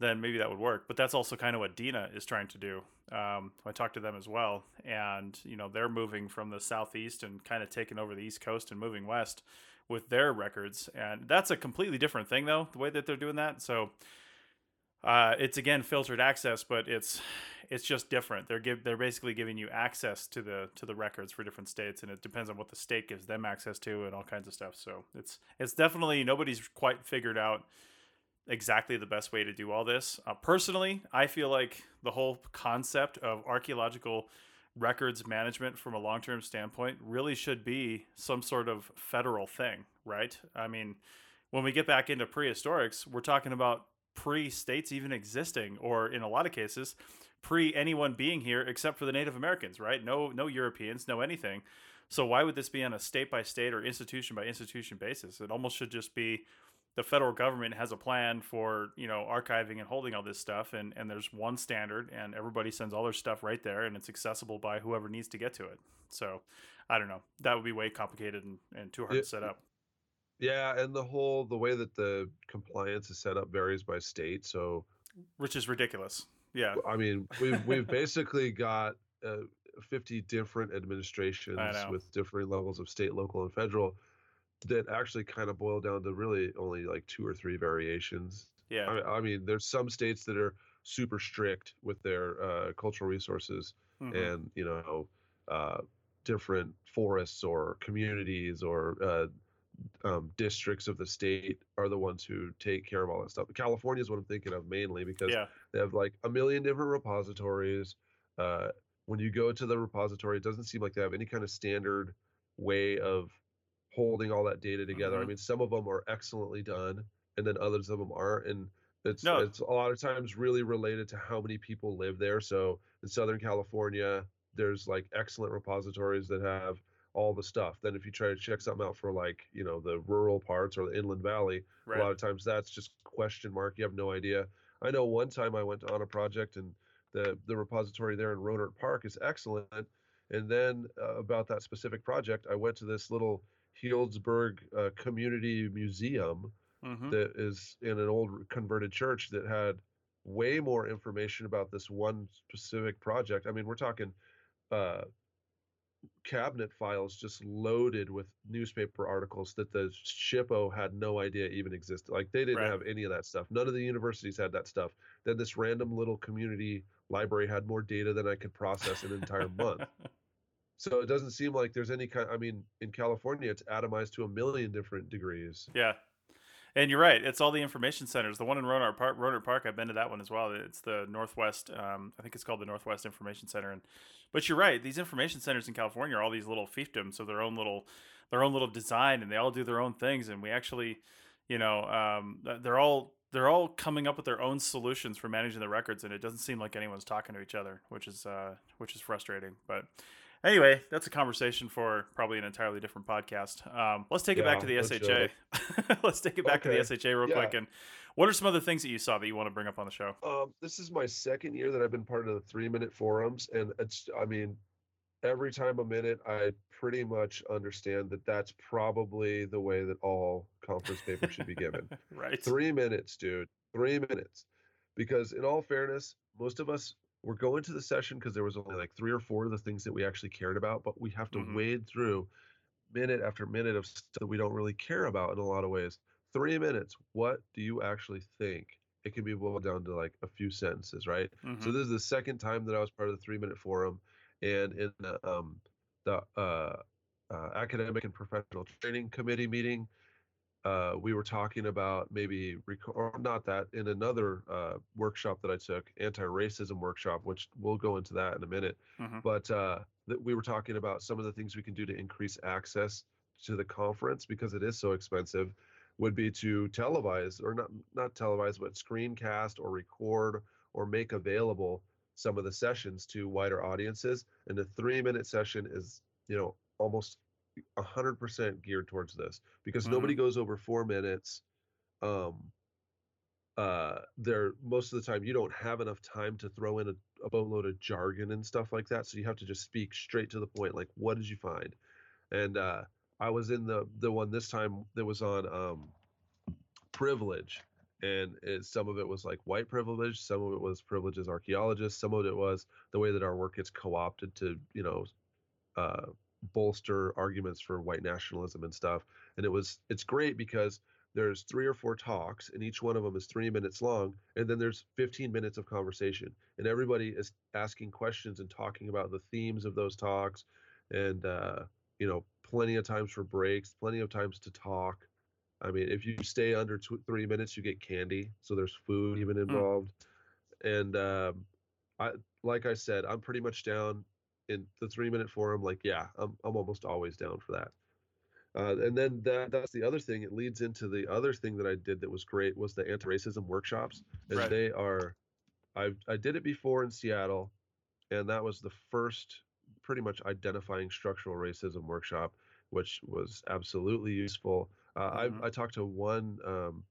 Speaker 2: then maybe that would work. But that's also kind of what DINAA is trying to do. Um, I talked to them as well, and you know they're moving from the southeast and kind of taking over the east coast and moving west with their records, and that's a completely different thing though. The way that they're doing that, so uh, it's again filtered access, but it's it's just different. They're give they're basically giving you access to the to the records for different states, and it depends on what the state gives them access to and all kinds of stuff. So it's it's definitely nobody's quite figured out exactly the best way to do all this. Uh, personally, I feel like the whole concept of archaeological records management from a long term standpoint really should be some sort of federal thing, right? I mean, when we get back into prehistorics, we're talking about pre states even existing, or in a lot of cases, pre anyone being here except for the Native Americans, right? No, no Europeans, no anything. So why would this be on a state by state or institution by institution basis? It almost should just be the federal government has a plan for you know archiving and holding all this stuff and and there's one standard and everybody sends all their stuff right there and it's accessible by whoever needs to get to it. So i don't know. That would be way complicated and, and too hard to set up.
Speaker 3: Yeah and the whole the way that the compliance is set up varies by state so
Speaker 2: which is ridiculous. Yeah.
Speaker 3: I mean we've we've [LAUGHS] basically got uh, 50 different administrations with different levels of state local and federal that actually kind of boil down to really only like two or three variations.
Speaker 2: Yeah.
Speaker 3: I, I mean, there's some states that are super strict with their uh, cultural resources mm-hmm. and, you know, uh, different forests or communities or uh, um, districts of the state are the ones who take care of all that stuff. California is what I'm thinking of mainly because
Speaker 2: yeah.
Speaker 3: they have like a million different repositories. Uh, when you go to the repository, it doesn't seem like they have any kind of standard way of holding all that data together. Mm-hmm. I mean, some of them are excellently done, and then others of them aren't. And it's no. it's a lot of times really related to how many people live there. So in Southern California, there's like excellent repositories that have all the stuff. Then if you try to check something out for like you know the rural parts or the inland valley, right. a lot of times that's just question mark. You have no idea. I know one time I went on a project and the the repository there in Rohnert Park is excellent. And then uh, about that specific project, I went to this little Healdsburg uh, Community Museum mm-hmm. that is in an old converted church that had way more information about this one specific project. I mean, we're talking uh, cabinet files just loaded with newspaper articles that the SHPO had no idea even existed. Like they didn't right. have any of that stuff. None of the universities had that stuff. Then this random little community library had more data than I could process in an entire month. So it doesn't seem like there's any kind. I mean, in California, it's atomized to a million different degrees.
Speaker 2: Yeah, and you're right. It's all the information centers. The one in Rohnert Park, Rohnert Park, I've been to that one as well. It's the Northwest. Um, I think it's called the Northwest Information Center. And but you're right. These information centers in California are all these little fiefdoms of their own little, their own little design, and they all do their own things. And we actually, you know, um, they're all they're all coming up with their own solutions for managing the records, and it doesn't seem like anyone's talking to each other, which is uh, which is frustrating. But Anyway, that's a conversation for probably an entirely different podcast. Um, let's take it back to the SHA. [LAUGHS] let's take it back okay. to the SHA real yeah. quick. And what are some other things that you saw that you want to bring up on the show?
Speaker 3: Um, this is my second year that I've been part of the three minute forums, and it's I mean, every time a minute, I pretty much understand that that's probably the way that all conference papers should be given. [LAUGHS]
Speaker 2: right.
Speaker 3: Three minutes, dude. Three minutes. Because in all fairness, most of us we're going to the session because there was only like three or four of the things that we actually cared about, but we have to mm-hmm. wade through minute after minute of stuff that we don't really care about in a lot of ways. Three minutes. What do you actually think? It can be boiled down to like a few sentences, right? Mm-hmm. So this is the second time that I was part of the three minute forum, and in the, um, the uh, uh, academic and professional training committee meeting, uh, we were talking about maybe rec- or not that in another uh, workshop that I took, anti-racism workshop, which we'll go into that in a minute. Mm-hmm. But uh, that we were talking about some of the things we can do to increase access to the conference because it is so expensive would be to televise or not not televise but screencast or record or make available some of the sessions to wider audiences and a three minute session is you know almost 100% geared towards this because mm-hmm. nobody goes over four minutes um uh there most of the time you don't have enough time to throw in a, a boatload of jargon and stuff like that so you have to just speak straight to the point like what did you find and uh i was in the the one this time that was on um privilege and it, some of it was like white privilege some of it was privilege as archaeologists some of it was the way that our work gets co-opted to you know uh, bolster arguments for white nationalism and stuff and it was it's great because there's three or four talks and each one of them is three minutes long and then there's 15 minutes of conversation and everybody is asking questions and talking about the themes of those talks and uh, you know plenty of times for breaks plenty of times to talk i mean if you stay under two, three minutes you get candy so there's food even hmm. involved mm. and um, i like i said i'm pretty much down in the three minute forum like yeah i'm, I'm almost always down for that uh, and then that, that's the other thing. It leads into the other thing that I did that was great was the anti-racism workshops, and right. they are. I I did it before in Seattle, and that was the first pretty much identifying structural racism workshop, which was absolutely useful. Uh, mm-hmm. I I talked to one um,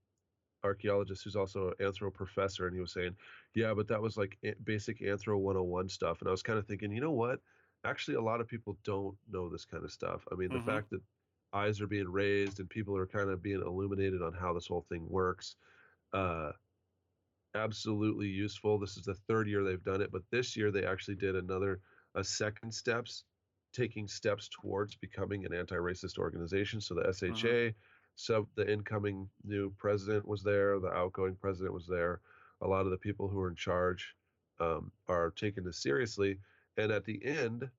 Speaker 3: archaeologist who's also an anthro professor, and he was saying, yeah, but that was like basic anthro 101 stuff, and I was kind of thinking, you know what? Actually, a lot of people don't know this kind of stuff. I mean, mm-hmm. the fact that eyes are being raised and people are kind of being illuminated on how this whole thing works. Uh, absolutely useful. This is the third year they've done it, but this year they actually did another a second steps, taking steps towards becoming an anti-racist organization. So the SHA, uh-huh. So the incoming new president was there, the outgoing president was there. A lot of the people who are in charge um, are taking this seriously, and at the end,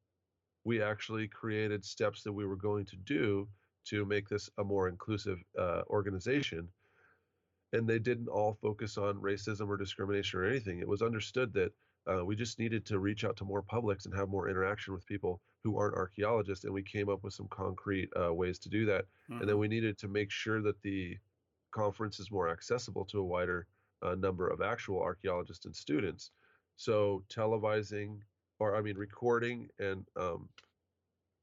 Speaker 3: we actually created steps that we were going to do to make this a more inclusive uh, organization. And they didn't all focus on racism or discrimination or anything. It was understood that uh, we just needed to reach out to more publics and have more interaction with people who aren't archaeologists. And we came up with some concrete uh, ways to do that. Mm-hmm. And then mm-hmm. we needed to make sure that the conference is more accessible to a wider uh, number of actual archaeologists and students. So televising, or I mean, recording and um,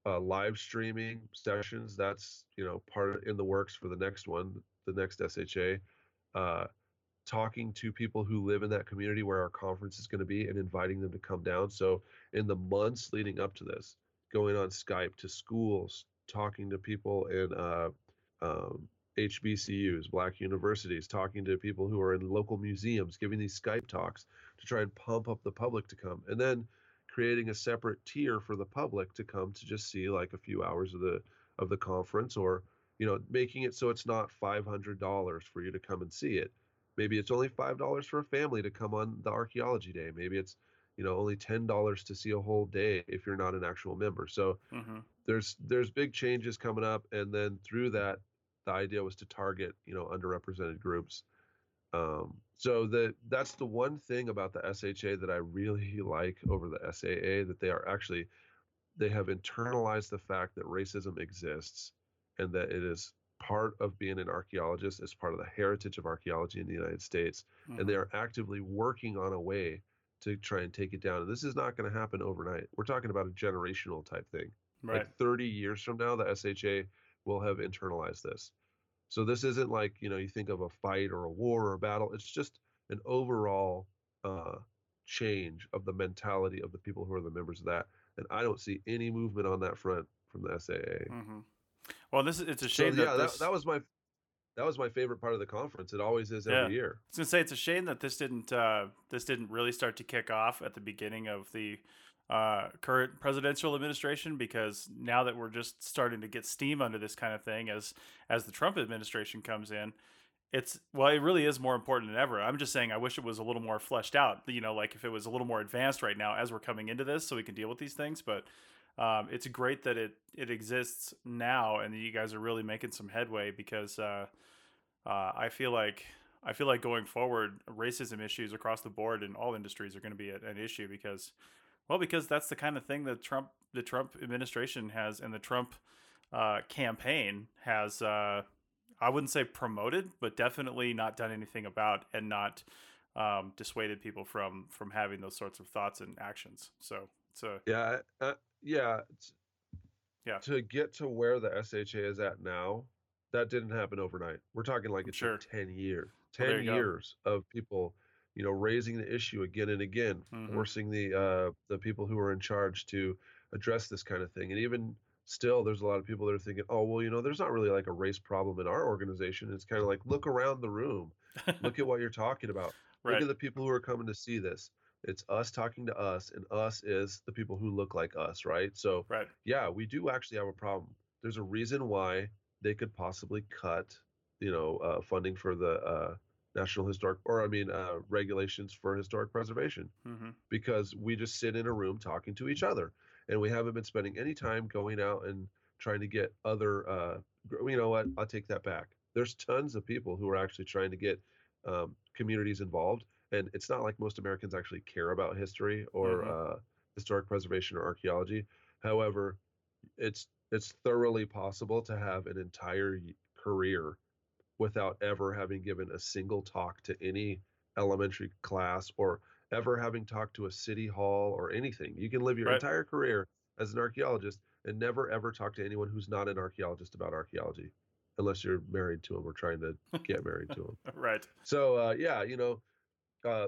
Speaker 3: uh, live streaming sessions. That's you know part of, in the works for the next one, the next SHA. Uh, talking to people who live in that community where our conference is going to be and inviting them to come down. So in the months leading up to this, going on Skype to schools, talking to people in uh, um, HBCUs, Black universities, talking to people who are in local museums, giving these Skype talks to try and pump up the public to come, and then creating a separate tier for the public to come to just see like a few hours of the of the conference or you know making it so it's not $500 for you to come and see it. Maybe it's only $5 for a family to come on the archaeology day. Maybe it's you know only $10 to see a whole day if you're not an actual member so mm-hmm. there's there's big changes coming up and then through that the idea was to target you know underrepresented groups um, so the that's the one thing about the SHA that I really [LAUGHS] like over the SAA that they are actually they have internalized the fact that racism exists and that it is part of being an archaeologist as part of the heritage of archaeology in the United States mm-hmm. and they mm-hmm. are actively working on a way to try and take it down and this is not going to happen overnight we're talking about a generational type thing right. like 30 years from now the SHA will have internalized this so this isn't like you know you think of a fight or a war or a battle. It's just an overall uh, change of the mentality of the people who are the members of that. And I don't see any movement on that front from the SAA.
Speaker 2: Mm-hmm. Well, this is it's a shame.
Speaker 3: So,
Speaker 2: yeah,
Speaker 3: this... that, that, was my that was my favorite part of the conference. It always is every yeah. year.
Speaker 2: I was gonna say it's a shame that this didn't uh, this didn't really start to kick off at the beginning of the uh, current presidential administration because now that we're just starting to get steam under this kind of thing as as the Trump administration comes in, it's well, it really is more important than ever. I'm just saying, I wish it was a little more fleshed out. You know, like if it was a little more advanced right now as we're coming into this, so we can deal with these things. But um, it's great that it it exists now, and you guys are really making some headway because uh, uh, I feel like I feel like going forward, racism issues across the board in all industries are going to be an issue because well, because that's the kind of thing that Trump, the Trump administration has, and the Trump uh, campaign has, uh, I wouldn't say promoted, but definitely not done anything about and not um, dissuaded people from from having those sorts of thoughts and actions. So a
Speaker 3: Yeah, uh, yeah,
Speaker 2: Yeah.
Speaker 3: To get to where the SHA is at now, that didn't happen overnight. We're talking like it
Speaker 2: Sure.
Speaker 3: ten years,
Speaker 2: Well, there
Speaker 3: ten
Speaker 2: go.
Speaker 3: years of people, you know, raising the issue again and again,
Speaker 2: Mhm.
Speaker 3: forcing the uh, the people who are in charge to address this kind of thing. And even still, there's a lot of people that are thinking, oh, well, you know, there's not really like a race problem in our organization. It's kind of like look around the room, [LAUGHS] look at what you're talking about. Look
Speaker 2: right.
Speaker 3: at the people who are coming to see this. It's us talking to us, and us is the people who look like us, right? So,
Speaker 2: Right.
Speaker 3: yeah, we do actually have a problem. There's a reason why they could possibly cut, you know, uh, funding for the uh, National Historic, or I mean, uh, regulations for historic preservation,
Speaker 2: hmm
Speaker 3: because we just sit in a room talking to each other, and we haven't been spending any time going out and trying to get other. Uh, you know what? I'll take that back. There's tons of people who are actually trying to get um, communities involved, and it's not like most Americans actually care about history or
Speaker 2: Mhm.
Speaker 3: uh, historic preservation or archaeology. However, it's it's thoroughly possible to have an entire career without ever having given a single talk to any elementary class or ever having talked to a city hall or anything. You can live your
Speaker 2: Right.
Speaker 3: entire career as an archaeologist and never ever talk to anyone who's not an archaeologist about archaeology, unless you're married to them or trying to get married to them. [LAUGHS]
Speaker 2: Right.
Speaker 3: So uh, yeah, you know, uh,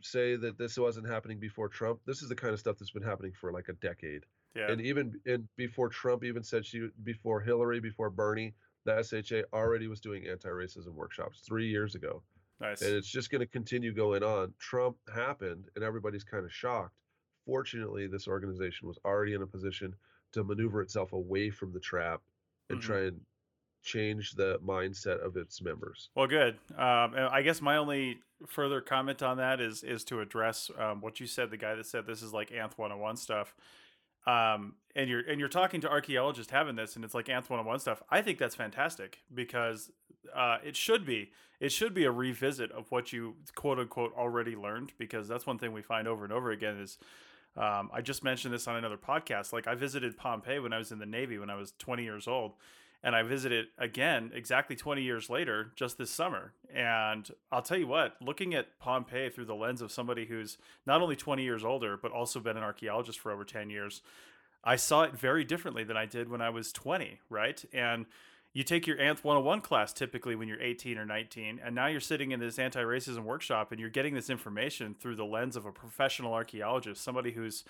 Speaker 3: say that this wasn't happening before Trump. This is the kind of stuff that's been happening for like a decade.
Speaker 2: Yeah.
Speaker 3: And even and before Trump even said she before Hillary, before Bernie, the SHA already was doing anti-racism workshops three years ago.
Speaker 2: nice.
Speaker 3: And it's just going to continue going on. Trump happened and everybody's kind of shocked. Fortunately, this organization was already in a position to maneuver itself away from the trap and
Speaker 2: Mhm.
Speaker 3: try and change the mindset of its members.
Speaker 2: Well, good. Um, I guess my only further comment on that is is to address um, what you said. The guy that said this is like Anth 101 stuff. Um, and you're and you're talking to archaeologists having this, and it's like Anth 101 stuff. I think that's fantastic because uh, it should be it should be a revisit of what you quote unquote already learned because that's one thing we find over and over again is. Um, I just mentioned this on another podcast. Like I visited Pompeii when I was in the Navy when I was 20 years old, and I visited again exactly 20 years later just this summer. And I'll tell you what, looking at Pompeii through the lens of somebody who's not only 20 years older but also been an archaeologist for over 10 years, I saw it very differently than I did when I was 20, right? And you take your Anth 101 class typically when you're 18 or 19, and now you're sitting in this anti racism workshop and you're getting this information through the lens of a professional archaeologist, somebody who's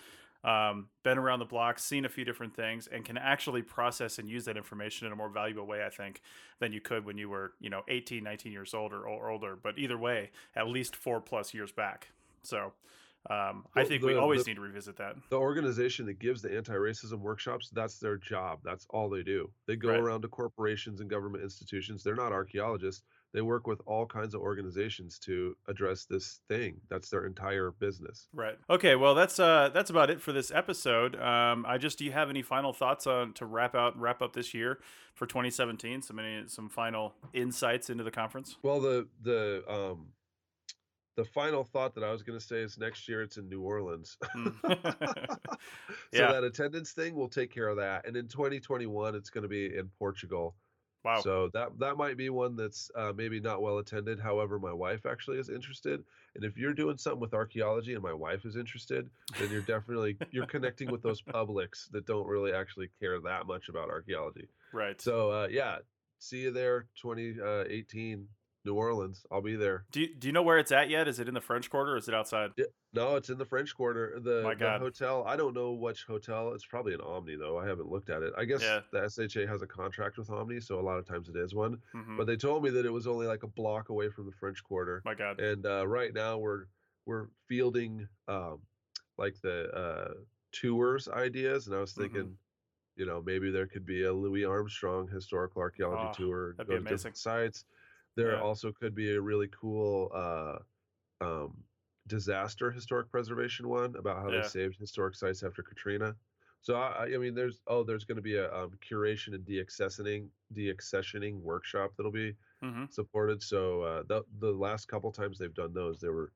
Speaker 2: um, been around the block, seen a few different things, and can actually process and use that information in a more valuable way, I think, than you could when you were, you know, 18, 19 years old or, or older. But either way, at least four plus years back. So um, I
Speaker 3: Well,
Speaker 2: think we always
Speaker 3: the-
Speaker 2: need to revisit that.
Speaker 3: the organization that gives the anti-racism workshops that's their job that's all they do they go
Speaker 2: Right.
Speaker 3: around to corporations and government institutions they're not archaeologists they work with all kinds of organizations to address this thing that's their entire business
Speaker 2: Right. Okay. Well, that's uh, that's about it for this episode. Um, I just do you have any final thoughts on to wrap out wrap up this year for 2017? Some any some final insights into the conference.
Speaker 3: well the the um the final thought that i was going to say is next year it's in new orleans
Speaker 2: Mm. [LAUGHS] [LAUGHS]
Speaker 3: so
Speaker 2: Yeah.
Speaker 3: that attendance thing we'll take care of that and in 2021 it's going to be in portugal
Speaker 2: wow.
Speaker 3: So that that might be one that's uh, maybe not well attended. However, my wife actually is interested, and if you're doing something with archaeology and my wife is interested, then you're definitely you're connecting with those publics that don't really actually care that much about archaeology.
Speaker 2: right.
Speaker 3: So uh, yeah, see you there, 2018, New Orleans. I'll be there.
Speaker 2: do you, do you know where it's at yet? Is it in the French Quarter or is it outside?
Speaker 3: Yeah, no, it's in the French Quarter. The,
Speaker 2: My
Speaker 3: the hotel. I don't know which hotel. It's probably an Omni though. I haven't looked at it. I guess
Speaker 2: Yeah.
Speaker 3: the SHA has a contract with Omni, so a lot of times it is one.
Speaker 2: hmm
Speaker 3: but they told me that it was only like a block away from the French Quarter.
Speaker 2: My God.
Speaker 3: And uh, right now we're we're fielding um, like the uh, tours ideas, and I was
Speaker 2: Mhm.
Speaker 3: thinking, you know, maybe there could be a Louis Armstrong historical archaeology
Speaker 2: Oh,
Speaker 3: tour, go to
Speaker 2: amazing.
Speaker 3: different sites. There
Speaker 2: Yeah.
Speaker 3: also could be a really cool uh, um, disaster historic preservation one about how
Speaker 2: Yeah.
Speaker 3: they saved historic sites after Katrina. So I, I mean, there's oh, there's going to be a um, curation and deaccessioning deaccessioning workshop that'll be
Speaker 2: hmm
Speaker 3: supported. So uh, the the last couple times they've done those, they were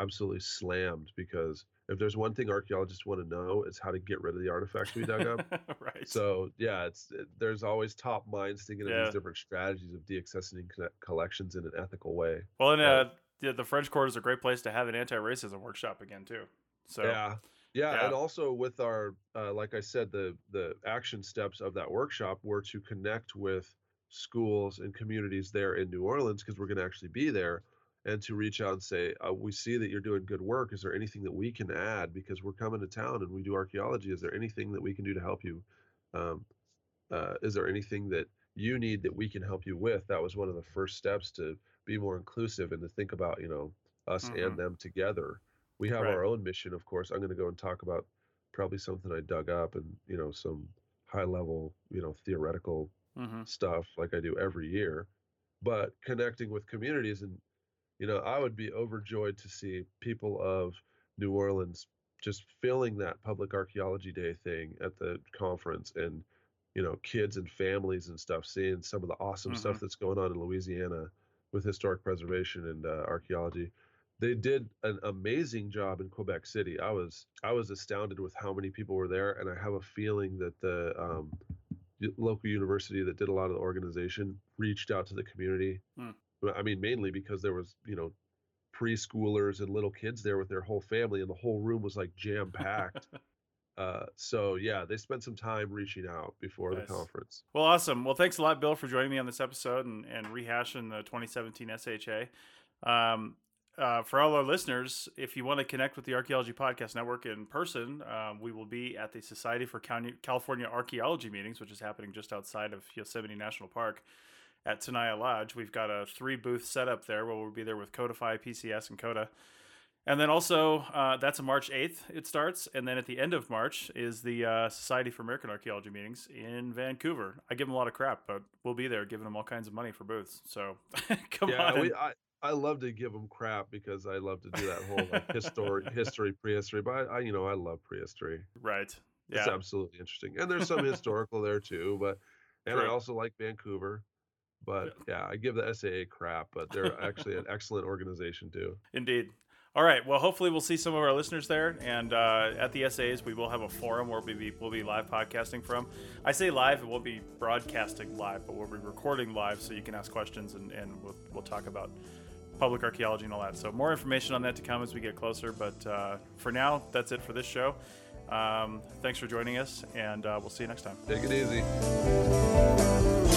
Speaker 3: absolutely slammed because if there's one thing archaeologists want to know, it's how to get rid of the artifacts we dug up. [LAUGHS]
Speaker 2: right.
Speaker 3: So yeah, it's it, there's always top minds thinking of
Speaker 2: Yeah.
Speaker 3: these different strategies of deaccessing co- collections in an ethical way.
Speaker 2: well, and
Speaker 3: uh,
Speaker 2: yeah, the French Quarter is a great place to have an anti-racism workshop again too. So
Speaker 3: yeah. yeah,
Speaker 2: yeah.
Speaker 3: and also with our, uh, like I said, the the action steps of that workshop were to connect with schools and communities there in New Orleans because we're going to actually be there, and to reach out and say, uh, we see that you're doing good work. Is there anything that we can add because we're coming to town and we do archaeology? Is there anything that we can do to help you? Um, uh, is there anything that you need that we can help you with? That was one of the first steps to be more inclusive and to think about, you know, us
Speaker 2: Mhm.
Speaker 3: and them together. We have
Speaker 2: Right.
Speaker 3: our own mission, of course. I'm going to go and talk about probably something I dug up and, you know, some high level, you know, theoretical
Speaker 2: hmm
Speaker 3: stuff like I do every year. But connecting with communities and, you know, I would be overjoyed to see people of New Orleans just filling that public archaeology day thing at the conference and you know kids and families and stuff seeing some of the awesome stuff that's going on in louisiana with historic preservation and uh, archaeology. They did an amazing job in quebec city. I was i was astounded with how many people were there and i have a feeling that the um, local university that did a lot of the organization reached out to the community.
Speaker 2: Hmm.
Speaker 3: I mean mainly because there was you know preschoolers and little kids there with their whole family and the whole room was like jam packed [LAUGHS] uh, so yeah, they spent some time reaching out before
Speaker 2: Nice.
Speaker 3: the conference.
Speaker 2: Well, awesome. Well, thanks a lot, Bill, for joining me on this episode and, and rehashing the 2017 SHA. Um, uh, for all our listeners, if you want to connect with the Archaeology Podcast Network in person, um, we will be at the Society for California Archaeology meetings, which is happening just outside of Yosemite National Park at Tenaya Lodge. We've got a three booth setup there where we'll be there with Codifi, PCS, and Coda. And then also, uh, that's a March 8th, it starts. And then at the end of March is the uh, Society for American Archaeology meetings in Vancouver. I give them a lot of crap, but we'll be there giving them all kinds of money for booths. So [LAUGHS] come
Speaker 3: yeah,
Speaker 2: on.
Speaker 3: we, I I love to give them crap because I love to do that whole like history, [LAUGHS] history, prehistory. But I, I, you know, I love prehistory.
Speaker 2: right. Yeah.
Speaker 3: It's absolutely interesting, and there's some [LAUGHS] historical there too. But and I also like Vancouver. But yeah, I give the SAA crap, but they're actually an excellent organization too.
Speaker 2: Indeed. All right. Well, hopefully we'll see some of our listeners there, and uh, at the SAs we will have a forum where we'll be we'll be live podcasting from. I say live; it won't be broadcasting live, but we'll be recording live, so you can ask questions and, and we'll we'll talk about public archaeology and all that. So more information on that to come as we get closer. But uh, for now, that's it for this show. Um, thanks for joining us, and uh, we'll see you next time.
Speaker 3: Take it easy.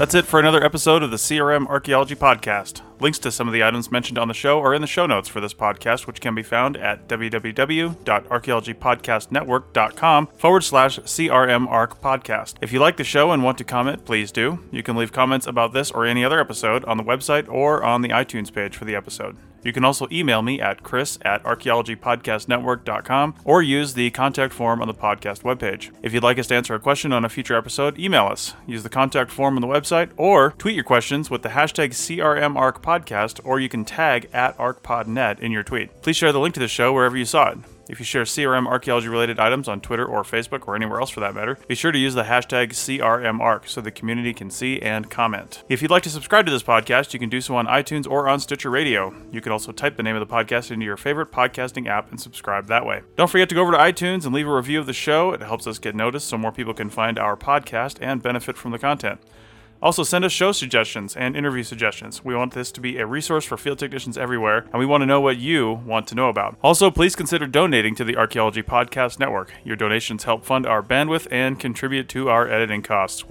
Speaker 2: That's it for another episode of the CRM Archaeology Podcast. Links to some of the items mentioned on the show are in the show notes for this podcast, which can be found at www.archaeologypodcastnetwork.com forward slash CRM Arc Podcast. If you like the show and want to comment, please do. You can leave comments about this or any other episode on the website or on the iTunes page for the episode. You can also email me at chris at archaeologypodcastnetwork.com or use the contact form on the podcast webpage. If you'd like us to answer a question on a future episode, email us. Use the contact form on the website or tweet your questions with the hashtag CRMArcPodcast or you can tag at ArcPodNet in your tweet. Please share the link to the show wherever you saw it. If you share CRM archaeology related items on Twitter or Facebook or anywhere else for that matter, be sure to use the hashtag CRMArc so the community can see and comment. If you'd like to subscribe to this podcast, you can do so on iTunes or on Stitcher Radio. You can also type the name of the podcast into your favorite podcasting app and subscribe that way. Don't forget to go over to iTunes and leave a review of the show. It helps us get noticed so more people can find our podcast and benefit from the content. Also, send us show suggestions and interview suggestions. We want this to be a resource for field technicians everywhere, and we want to know what you want to know about. Also, please consider donating to the Archaeology Podcast Network. Your donations help fund our bandwidth and contribute to our editing costs.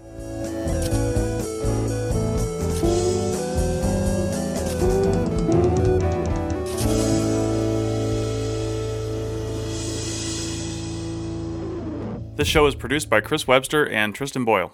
Speaker 2: This show is produced by Chris Webster and Tristan Boyle,